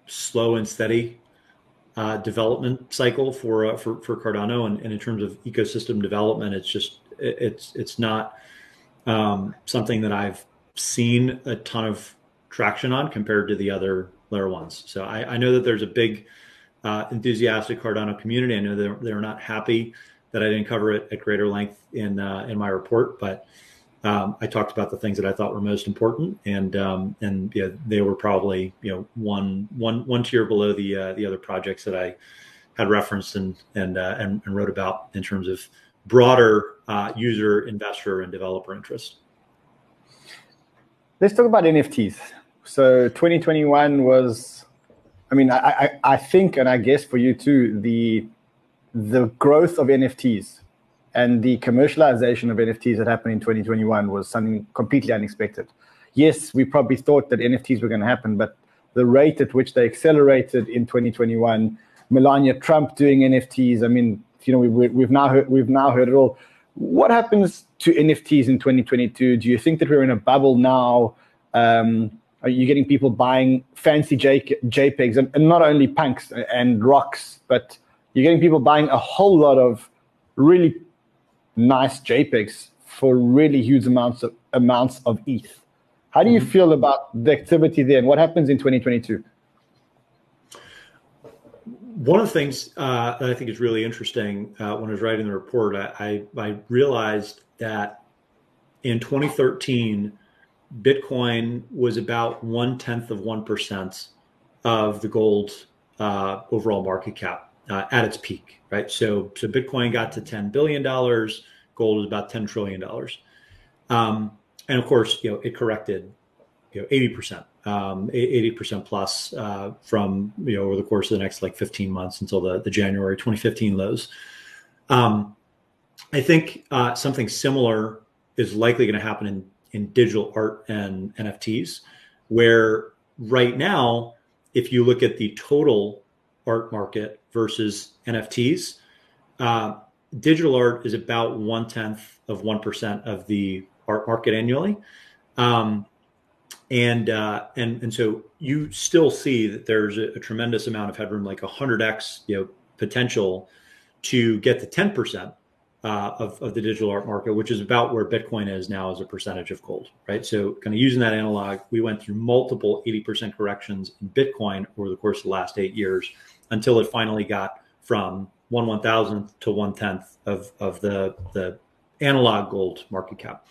slow and steady uh, development cycle for uh, for for Cardano, and, and, in terms of ecosystem development, it's just it's it's not um, something that I've seen a ton of traction on compared to the other layer ones. So I, I know that there's a big uh, enthusiastic Cardano community. I know they're, they're not happy that I didn't cover it at greater length in uh, in my report, but um, I talked about the things that I thought were most important, and um, and yeah, they were probably you know one one one tier below the uh, the other projects that I had referenced and and, uh, and, and wrote about in terms of broader uh, user, investor, and developer interest. Let's talk about NFTs. So 2021 was, I mean, I, I, I think, and I guess for you too, the the growth of NFTs and the commercialization of NFTs that happened in 2021 was something completely unexpected. Yes, we probably thought that NFTs were going to happen, but the rate at which they accelerated in 2021, Melania Trump doing NFTs, I mean, you know, we, we've now heard, we've now heard it all. What happens to NFTs in 2022? Do you think that we're in a bubble now? Um, are you getting people buying fancy J- JPEGs and, and, not only punks and rocks, but you're getting people buying a whole lot of really nice JPEGs for really huge amounts of amounts of ETH. How do you mm-hmm. feel about the activity there, and what happens in 2022? one of the things uh, that I think is really interesting uh, when I was writing the report, I, I, I, realized that in 2013, Bitcoin was about one tenth of one percent of the gold uh, overall market cap uh, at its peak, right? So, so Bitcoin got to 10 billion dollars, gold was about 10 trillion dollars, um, and of course, you know, it corrected, you know, 80 percent um, 80% plus uh, from you know over the course of the next like 15 months until the, the January 2015 lows. Um, I think uh, something similar is likely going to happen in, in digital art and NFTs, where right now, if you look at the total art market versus NFTs, uh, digital art is about one tenth of 1% of the art market annually. Um, and uh, and and so you still see that there's a, a tremendous amount of headroom, like a hundred x, you know, potential to get to ten percent uh, of of the digital art market, which is about where Bitcoin is now as a percentage of gold, right? So, kind of using that analog, we went through multiple eighty percent corrections in Bitcoin over the course of the last eight years until it finally got from one one thousandth to one tenth of of the the analog gold market cap.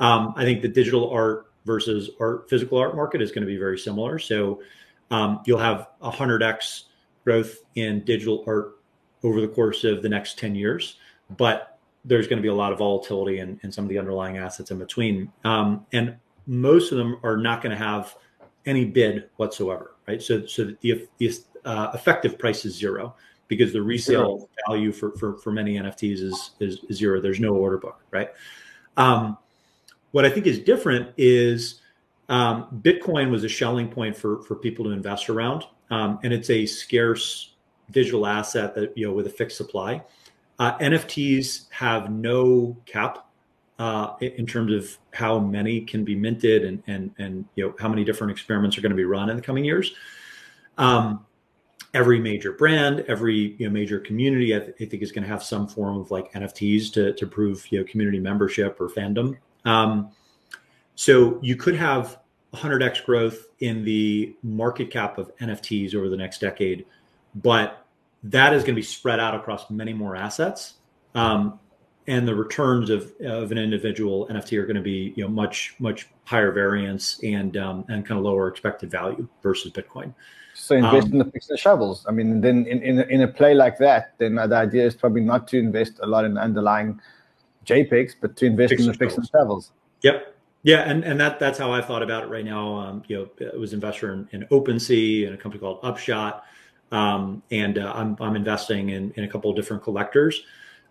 Um, I think the digital art versus art physical art market is going to be very similar. So um, you'll have a hundred x growth in digital art over the course of the next 10 years, but there's going to be a lot of volatility in, in some of the underlying assets in between. Um, and most of them are not going to have any bid whatsoever, right? So, so the, the uh, effective price is zero because the resale zero. value for, for, for many NFTs is, is, is zero. There's no order book, right? Um, what I think is different is um, Bitcoin was a Schelling point for for people to invest around, um, and it's a scarce digital asset that you know with a fixed supply. Uh, NFTs have no cap uh, in terms of how many can be minted and and and you know how many different experiments are going to be run in the coming years. Um, every major brand, every you know, major community, I, th- I think is going to have some form of like NFTs to to prove you know community membership or fandom. Um, so you could have 100x growth in the market cap of NFTs over the next decade, but that is going to be spread out across many more assets. Um, and the returns of, of an individual NFT are going to be you know much much higher variance and um, and kind of lower expected value versus Bitcoin. So invest um, in the picks and shovels. I mean, then in, in, in a play like that, then the idea is probably not to invest a lot in underlying JPEGs, but to invest in the picks and shovels. Yep. Yeah, and, and that that's how I thought about it right now. Um, you know, I was investor in, in OpenSea and a company called Upshot, um, and uh, I'm I'm investing in in a couple of different collectors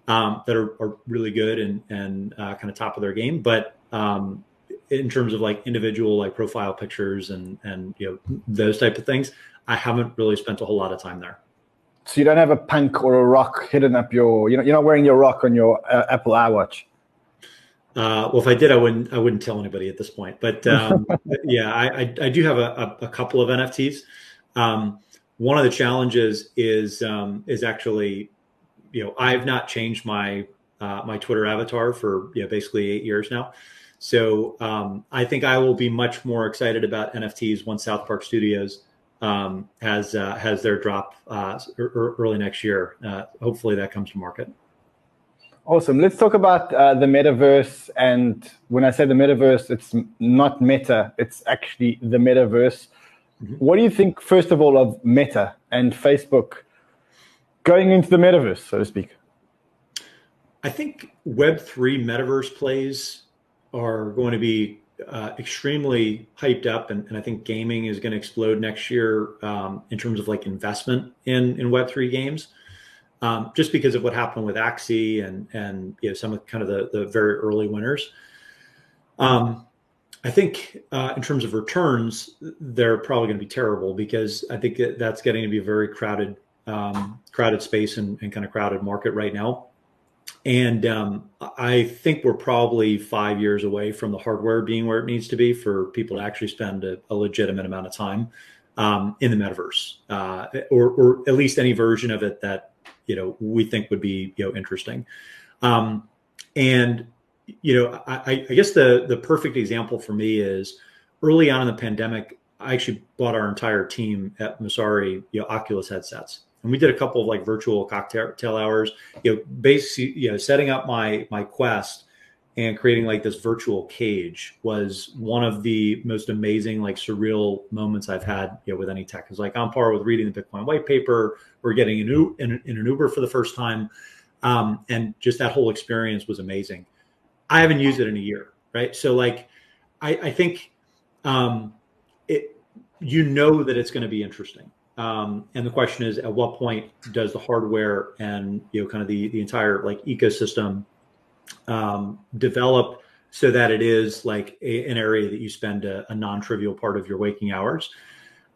um, that are, are really good and and uh, kind of top of their game. But um, in terms of like individual like profile pictures and and you know those type of things, I haven't really spent a whole lot of time there. So you don't have a punk or a rock hidden up your you know you're not wearing your rock on your uh, Apple iWatch. Uh, well, if I did, I wouldn't. I wouldn't tell anybody at this point. But um, yeah, I, I, I, do have a, a, a couple of NFTs. Um, one of the challenges is um, is actually, you know, I've not changed my uh, my Twitter avatar for you know, basically eight years now. So um, I think I will be much more excited about NFTs once South Park Studios um, has uh, has their drop uh, early next year. Uh, hopefully, that comes to market. Awesome. Let's talk about uh, the metaverse. And when I say the metaverse, it's not meta, it's actually the metaverse. Mm-hmm. What do you think, first of all, of Meta and Facebook going into the metaverse, so to speak? I think Web3 metaverse plays are going to be uh, extremely hyped up, and, and, I think gaming is going to explode next year um, in terms of like investment in, in Web3 games um, just because of what happened with Axie and and you know some of kind of the the very early winners. Um, I think uh, in terms of returns, they're probably going to be terrible because I think that's getting to be a very crowded um, crowded space and, and, kind of crowded market right now. And um, I think we're probably five years away from the hardware being where it needs to be for people to actually spend a, a legitimate amount of time um, in the metaverse, uh, or, or at least any version of it that you know we think would be you know interesting. Um, and you know, I, I guess the the perfect example for me is early on in the pandemic. I actually bought our entire team at Messari, you know, Oculus headsets, and we did a couple of like virtual cocktail hours. You know, basically, you know, setting up my my Quest and creating like this virtual cage was one of the most amazing like surreal moments i've had you know with any tech it's like on par with reading the bitcoin white paper or getting in, in, in an uber for the first time um, and just that whole experience was amazing i haven't used it in a year right so like i, I think um, it you know that it's going to be interesting um, and the question is at what point does the hardware and you know kind of the the entire like ecosystem um, develop so that it is like a, an area that you spend a, a, non-trivial part of your waking hours.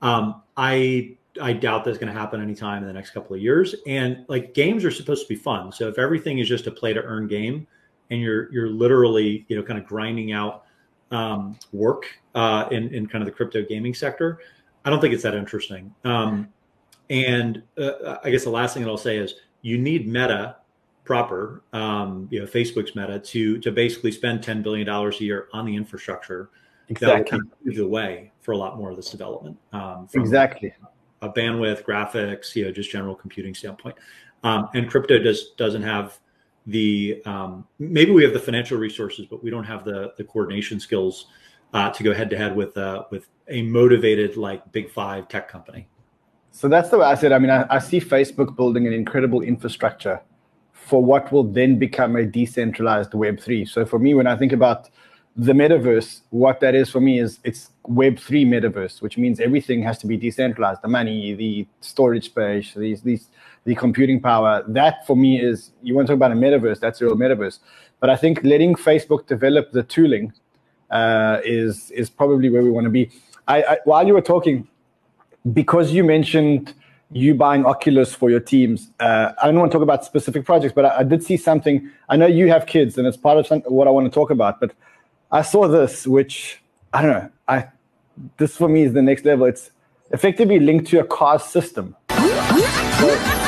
Um, I I doubt that's going to happen anytime in the next couple of years. And like games are supposed to be fun. So if everything is just a play to earn game, and you're you're literally you know kind of grinding out um, work uh, in in kind of the crypto gaming sector, I don't think it's that interesting. Um, and uh, I guess the last thing that I'll say is you need meta proper, um, you know, Facebook's Meta to to basically spend ten billion dollars a year on the infrastructure exactly. that will the way for a lot more of this development. Um, exactly. A, bandwidth, graphics, you know, just general computing standpoint. Um, and crypto just doesn't have the um, maybe we have the financial resources, but we don't have the the coordination skills uh, to go head to head with uh, with a motivated like big five tech company. So that's the way I said. I mean, I, I see Facebook building an incredible infrastructure for what will then become a decentralized Web3. So for me, when I think about the metaverse, what that is for me is it's Web3 metaverse, which means everything has to be decentralized. The money, the storage space, these these the computing power. That for me is you want to talk about a metaverse. That's a real metaverse. But I think letting Facebook develop the tooling uh, is is probably where we want to be. I, I, while you were talking, because you mentioned you buying Oculus for your teams. Uh, I don't want to talk about specific projects, but I, I, did see something. I know you have kids, and it's part of some, what I want to talk about. But I saw this, which I don't know. I this for me is the next level. It's effectively linked to a car system.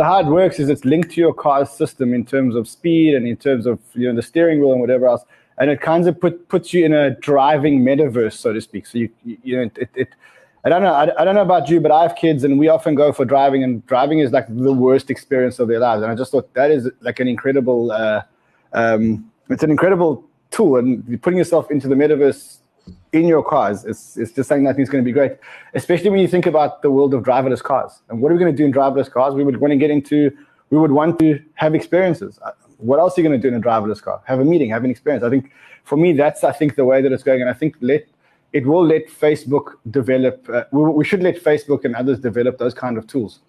So how it works is it's linked to your car's system in terms of speed and in terms of you know the steering wheel and whatever else, and it kind of put puts you in a driving metaverse, so to speak. So you you, know it, it I don't know. I, I, don't know about you, but I have kids, and we often go for driving, and driving is like the worst experience of their lives. And I just thought that is like an incredible. Uh, um, it's an incredible tool, and putting yourself into the metaverse in your cars. It's, it's just something that is going to be great, especially when you think about the world of driverless cars. And what are we going to do in driverless cars? We would want to get into, we would want to have experiences. Uh, what else are you going to do in a driverless car? Have a meeting, have an experience. I think for me, that's, I think, the way that it's going. And I think let, it will let Facebook develop, uh, we, we should let Facebook and others develop those kind of tools.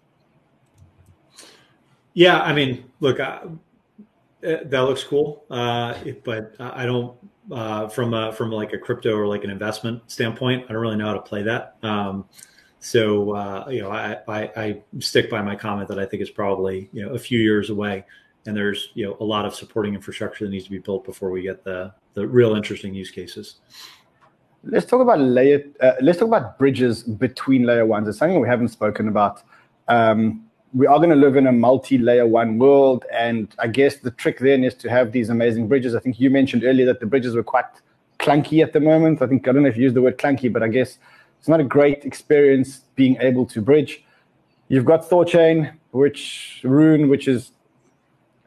Yeah, I mean, look, uh, that looks cool, uh, but I don't uh, from a, from like a crypto or like an investment standpoint. I don't really know how to play that. Um, so uh, you know, I, I, I stick by my comment that I think it's probably you know a few years away, and there's you know a lot of supporting infrastructure that needs to be built before we get the the real interesting use cases. Let's talk about layer. Uh, let's talk about bridges between layer ones. It's something we haven't spoken about. Um, we are going to live in a multi-layer one world and i guess the trick then is to have these amazing bridges. I think you mentioned earlier that the bridges were quite clunky at the moment. I think i don't know if you used the word clunky but i guess it's not a great experience being able to bridge. You've got thorchain which rune which is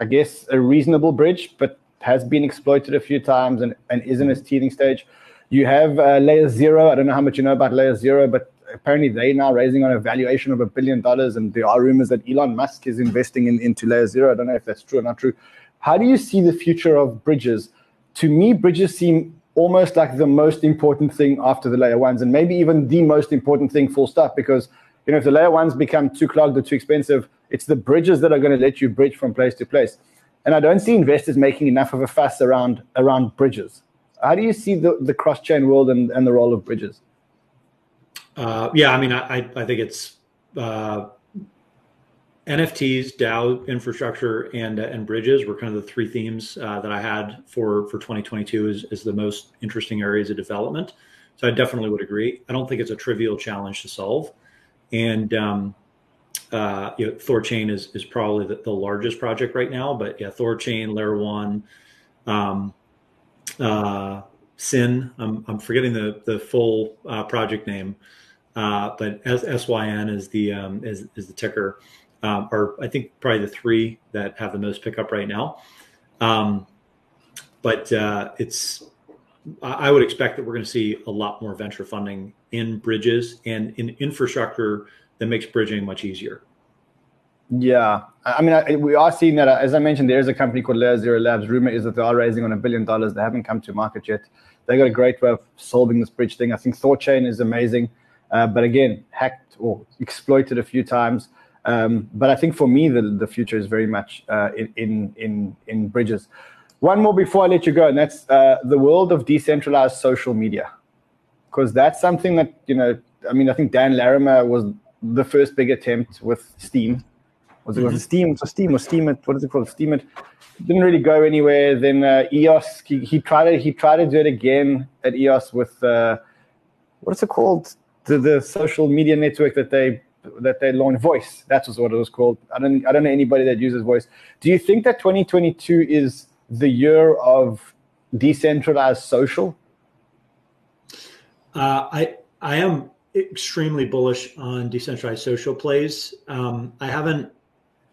i guess a reasonable bridge but has been exploited a few times and, and is in its teething stage. You have uh, layer zero. I don't know how much you know about layer zero but apparently they're now raising on a valuation of a billion dollars, and there are rumors that Elon Musk is investing in, into Layer Zero. I don't know if that's true or not true. How do you see the future of bridges? To me, bridges seem almost like the most important thing after the layer ones, and maybe even the most important thing, full stop, because you know if the layer ones become too clogged or too expensive, it's the bridges that are going to let you bridge from place to place. And I don't see investors making enough of a fuss around around bridges. How do you see the, the cross chain world and, and the role of bridges? Uh, yeah, I mean, I, I think it's uh, NFTs, DAO infrastructure, and uh, and bridges were kind of the three themes uh, that I had for for 2022 is, is the most interesting areas of development. So I definitely would agree. I don't think it's a trivial challenge to solve, and um, uh, you know, Thorchain is is probably the, the, largest project right now. But yeah, Thorchain, Layer One, um, uh, Syn. I'm, I'm forgetting the the full project name. Uh, but S- SYN is the um, is, is the ticker, um, or I think probably the three that have the most pickup right now. Um, but uh, it's I would expect that we're going to see a lot more venture funding in bridges and in infrastructure that makes bridging much easier. Yeah, I mean, I, we are seeing that. As I mentioned, there is a company called Layer Zero Labs. Rumor is that they are raising on a billion dollars. They haven't come to market yet. They got a great way of solving this bridge thing. I think Thorchain is amazing. Uh, but again, hacked or exploited a few times. Um, but I think for me, the, the future is very much uh, in, in, in bridges. One more before I let you go, and that's uh, the world of decentralized social media. Because that's something that, you know, I mean, I think Dan Larimer was the first big attempt with Steem. Was it, mm-hmm. was it Steem? Was it Steem or Steemit? What is it called? Steemit. Didn't really go anywhere. Then uh, EOS, he, he, tried to, he tried to do it again at EOS with, uh, what is it called? The, the social media network that they that they launched voice. That's what it was called. I don't i don't know anybody that uses voice. Do you think that 2022 is the year of decentralized social? Uh, i i am extremely bullish on decentralized social plays. Um, i haven't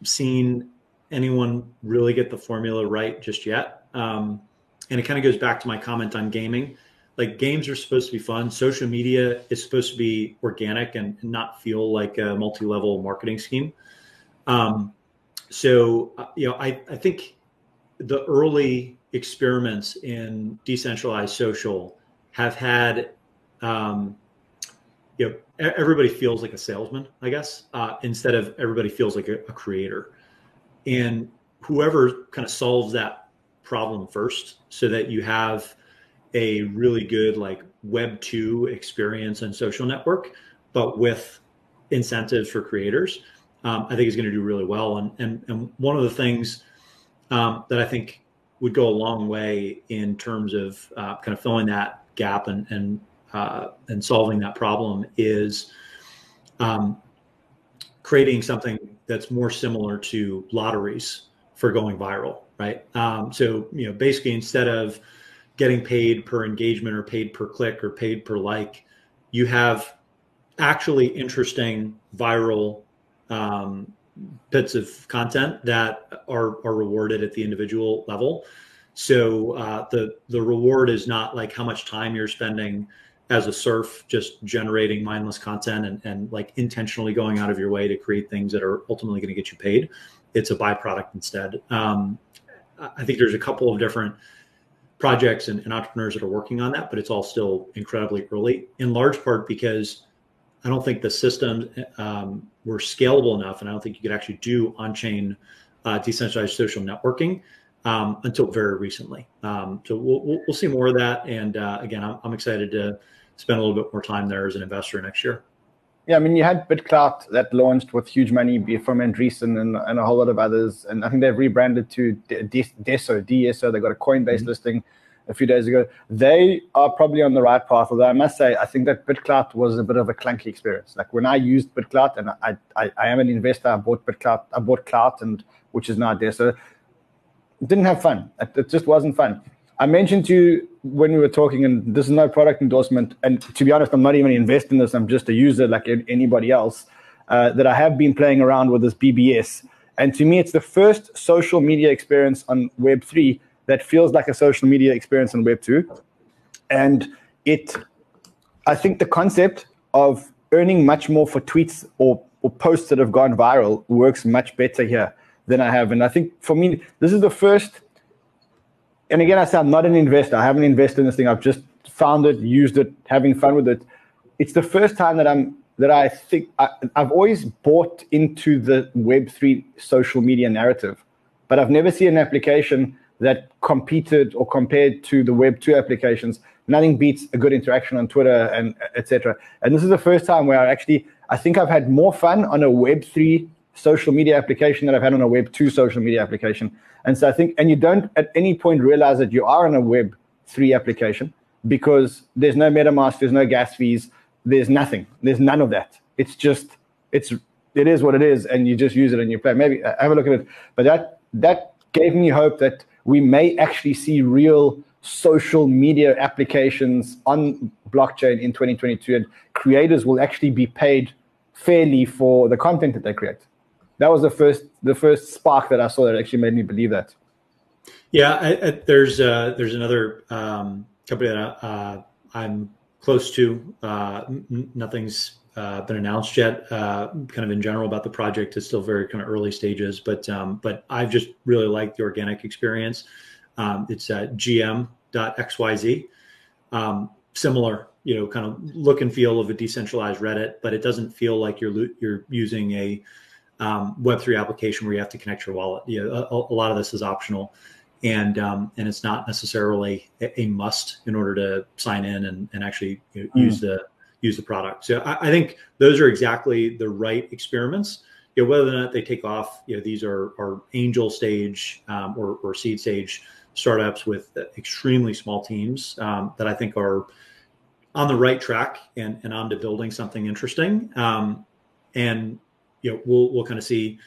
seen anyone really get the formula right just yet. Um, and it kind of goes back to my comment on gaming like games are supposed to be fun. Social media is supposed to be organic and, not feel like a multi-level marketing scheme. Um, so uh, you know, I, I think the early experiments in decentralized social have had um, you know everybody feels like a salesman, I guess, uh, instead of everybody feels like a, a creator. And whoever kind of solves that problem first, so that you have a really good like web 2 experience and social network but with incentives for creators, um, I think is going to do really well. And and and one of the things um, that I think would go a long way in terms of uh, kind of filling that gap and and uh, and solving that problem is um, creating something that's more similar to lotteries for going viral, right? Um, so you know, basically, instead of getting paid per engagement or paid per click or paid per like, you have actually interesting viral um, bits of content that are are rewarded at the individual level. So uh, the the reward is not like how much time you're spending as a surf just generating mindless content and, and like intentionally going out of your way to create things that are ultimately going to get you paid. It's a byproduct instead. Um, I think there's a couple of different projects and, and, entrepreneurs that are working on that, but it's all still incredibly early, in large part because I don't think the systems um, were scalable enough, and I don't think you could actually do on-chain uh, decentralized social networking um, until very recently. Um, so we'll, we'll, we'll, see more of that, and uh, again, I'm, I'm excited to spend a little bit more time there as an investor next year. Yeah, I mean, you had BitClout that launched with huge money from Andreessen and, and a whole lot of others. And I think they've rebranded to Deso, DSO. They got a Coinbase mm-hmm. listing a few days ago. They are probably on the right path. Although I must say, I think that BitClout was a bit of a clunky experience. Like when I used BitClout, and I, I, I am an investor, I bought BitClout, I bought Clout, and which is now Deso. Didn't have fun. It, it just wasn't fun. I mentioned to you when we were talking, and this is no product endorsement. And to be honest, I'm not even investing in this. I'm just a user like anybody else. Uh, that I have been playing around with this BBS. And to me, it's the first social media experience on Web3 that feels like a social media experience on Web2. And it, I think the concept of earning much more for tweets or, or posts that have gone viral works much better here than I have. And I think for me, this is the first and again, I say I'm not an investor. I haven't invested in this thing. I've just found it, used it, having fun with it. It's the first time that I'm that I think I, have always bought into the Web three social media narrative, but I've never seen an application that competed or compared to the Web two applications. Nothing beats a good interaction on Twitter and etc. And this is the first time where I actually I think I've had more fun on a Web three social media application that I've had on a Web two social media application. And so I think, and you don't at any point realize that you are on a Web three application because there's no MetaMask, there's no gas fees, there's nothing, there's none of that. It's just, it's, it is what it is, and you just use it and you play. Maybe uh, have a look at it. But that that gave me hope that we may actually see real social media applications on blockchain in 2022, and creators will actually be paid fairly for the content that they create that was the first the first spark that I saw that actually made me believe that. Yeah, I, I, there's uh, there's another um, company that uh, I'm close to. Uh, n- nothing's uh, been announced yet. Uh, kind of in general about the project, it's still very kind of early stages, but um, but I've just really liked the organic experience. Um, it's at gm.xyz. Um, similar, you know, kind of look and feel of a decentralized Reddit, but it doesn't feel like you're you're using a um, Web3 application where you have to connect your wallet. You know, a, a, lot of this is optional, and um, and it's not necessarily a, a, must in order to sign in and, and actually you know, mm. use the use the product. So I, I, think those are exactly the right experiments. You know, whether or not they take off, you know, these are are angel stage um, or, or seed stage startups with extremely small teams um, that I think are on the right track and, and on to building something interesting. Um, and you know, we'll we'll kind of see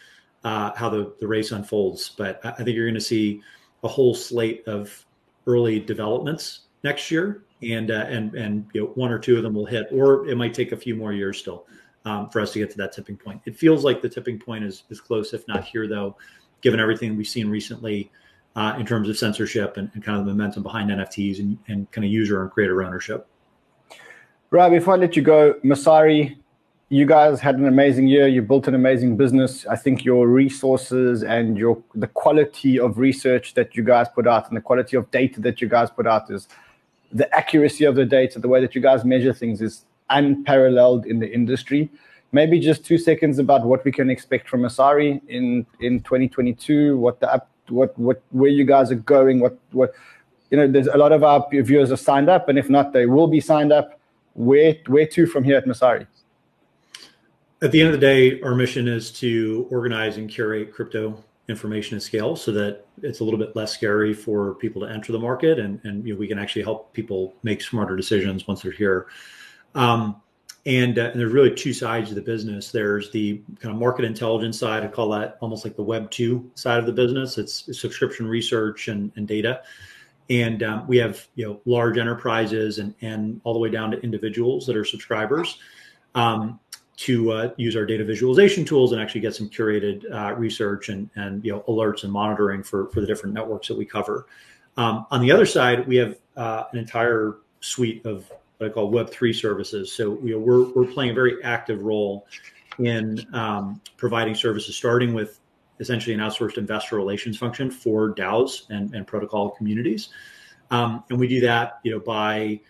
uh, how the the race unfolds. But I, think you're going to see a whole slate of early developments next year, and uh, and and you know, one or two of them will hit, or it might take a few more years still um, for us to get to that tipping point. It feels like the tipping point is is close, if not here, though, given everything we've seen recently. Uh, in terms of censorship and, and, kind of the momentum behind NFTs and, and kind of user and creator ownership. Rob, before I let you go, Messari you guys had an amazing year. You built an amazing business. I think your resources and your the quality of research that you guys put out and the quality of data that you guys put out is the accuracy of the data, the way that you guys measure things is unparalleled in the industry. Maybe just two seconds about what we can expect from Messari in in 2022. What the up, what what where you guys are going. What what you know. There's a lot of our viewers are signed up, and if not, they will be signed up. Where where to from here at Messari? At the end of the day, our mission is to organize and curate crypto information at scale so that it's a little bit less scary for people to enter the market and, and you know, we can actually help people make smarter decisions once they're here. Um, and, uh, and, there's really two sides of the business. There's the kind of market intelligence side. I call that almost like the Web two side of the business. It's, subscription research and, and data, and um, we have you know large enterprises and and all the way down to individuals that are subscribers. Um, to uh, use our data visualization tools and actually get some curated uh, research and, and you know alerts and monitoring for, for the different networks that we cover. Um, on the other side, we have uh, an entire suite of what I call Web3 services. So you know, we're, we're playing a very active role in um, providing services, starting with essentially an outsourced investor relations function for DAOs and, and protocol communities. Um, and we do that you know, by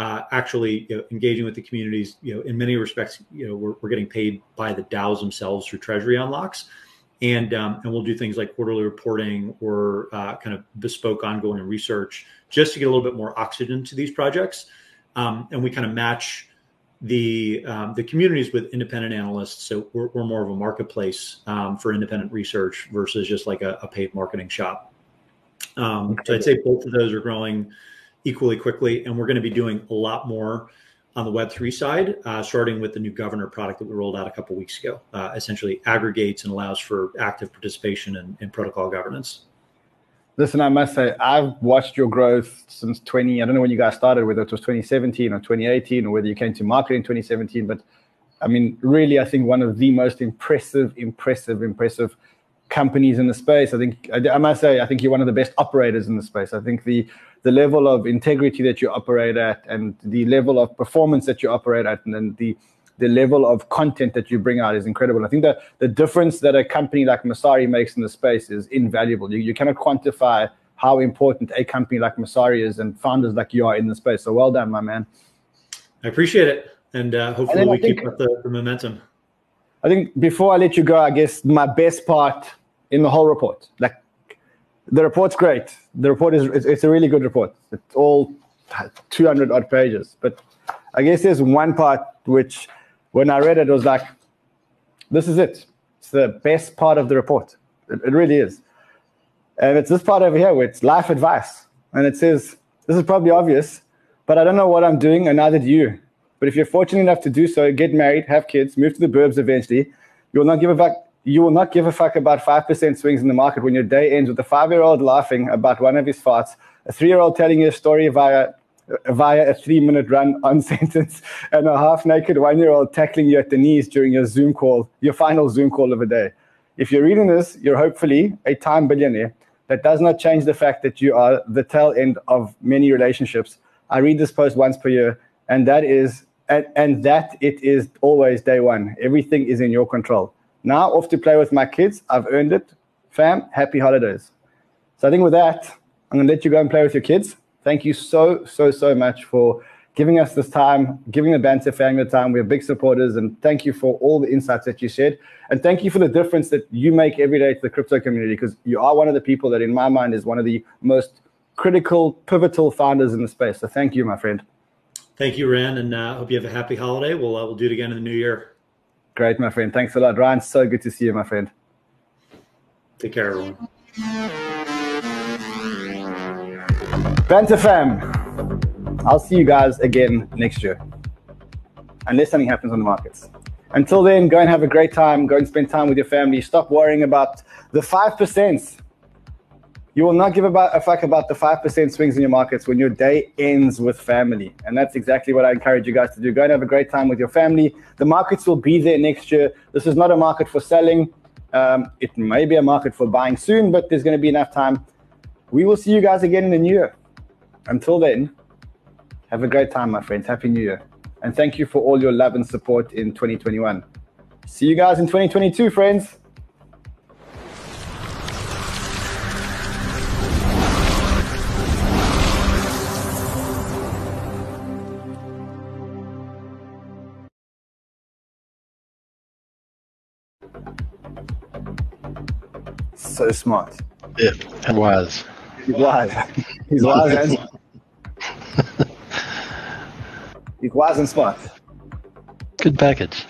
uh, actually you know, engaging with the communities, you know, in many respects, you know, we're, we're getting paid by the DAOs themselves through treasury unlocks. And, um, and we'll do things like quarterly reporting or uh, kind of bespoke ongoing research just to get a little bit more oxygen to these projects. Um, and we kind of match the um, the communities with independent analysts. So we're, we're more of a marketplace um, for independent research versus just like a, a paid marketing shop. Um, so I'd say both of those are growing equally quickly. And we're going to be doing a lot more on the Web3 side, uh, starting with the new Governor product that we rolled out a couple weeks ago. Uh, essentially aggregates and allows for active participation in, in, protocol governance. Listen, I must say, I've watched your growth since 20, I don't know when you guys started, whether it was 2017 or 2018 or whether you came to market in 2017. But I mean, really, I think one of the most impressive, impressive, impressive companies in the space. I think, I, I must say, I think you're one of the best operators in the space. I think the the level of integrity that you operate at and the level of performance that you operate at and then the the level of content that you bring out is incredible. I think that the difference that a company like Messari makes in the space is invaluable. You, you cannot quantify how important a company like Messari is and founders like you are in the space. So well done, my man. I appreciate it. And uh, hopefully and we think, keep up the, the momentum. I think before I let you go, I guess my best part in the whole report, like the report's great. The report is it's, it's a really good report. It's all 200 odd pages, but I guess there's one part which, when I read it, was like, this is it. It's the best part of the report. It, it really is. And it's this part over here where it's life advice. And it says, this is probably obvious, but I don't know what I'm doing, and neither do you. But if you're fortunate enough to do so, get married, have kids, move to the burbs eventually, you'll not give a fuck you will not give a fuck about 5% swings in the market when your day ends with a five year old laughing about one of his farts, a three year old telling you a story via, via a three minute run on sentence, and a half naked one year old tackling you at the knees during your Zoom call, your final Zoom call of the day. If you're reading this, you're hopefully a time billionaire. That does not change the fact that you are the tail end of many relationships. I read this post once per year, and that is and, and that it is always day one. Everything is in your control. Now off to play with my kids. I've earned it. Fam, happy holidays. So I think with that, I'm going to let you go and play with your kids. Thank you so, so, so much for giving us this time, giving the Banter family the time. We're big supporters, and thank you for all the insights that you shared. And thank you for the difference that you make every day to the crypto community, because you are one of the people that, in my mind, is one of the most critical, pivotal founders in the space. So thank you, my friend. Thank you, Ran, and I uh, hope you have a happy holiday. We'll, uh, we'll do it again in the new year. Great, my friend. Thanks a lot, Ryan. So good to see you, my friend. Take care, everyone. Banter fam. I'll see you guys again next year, unless something happens on the markets. Until then, go and have a great time. Go and spend time with your family. Stop worrying about the 5%. You will not give about a fuck about the 5% swings in your markets when your day ends with family. And that's exactly what I encourage you guys to do. Go and have a great time with your family. The markets will be there next year. This is not a market for selling. Um, it may be a market for buying soon, but there's going to be enough time. We will see you guys again in the new year. Until then, have a great time, my friends. Happy New Year. And thank you for all your love and support in 2021. See you guys in 2022, friends. So smart. Yeah, and wise. He's wise. He's wise and he's wise and smart. Good package.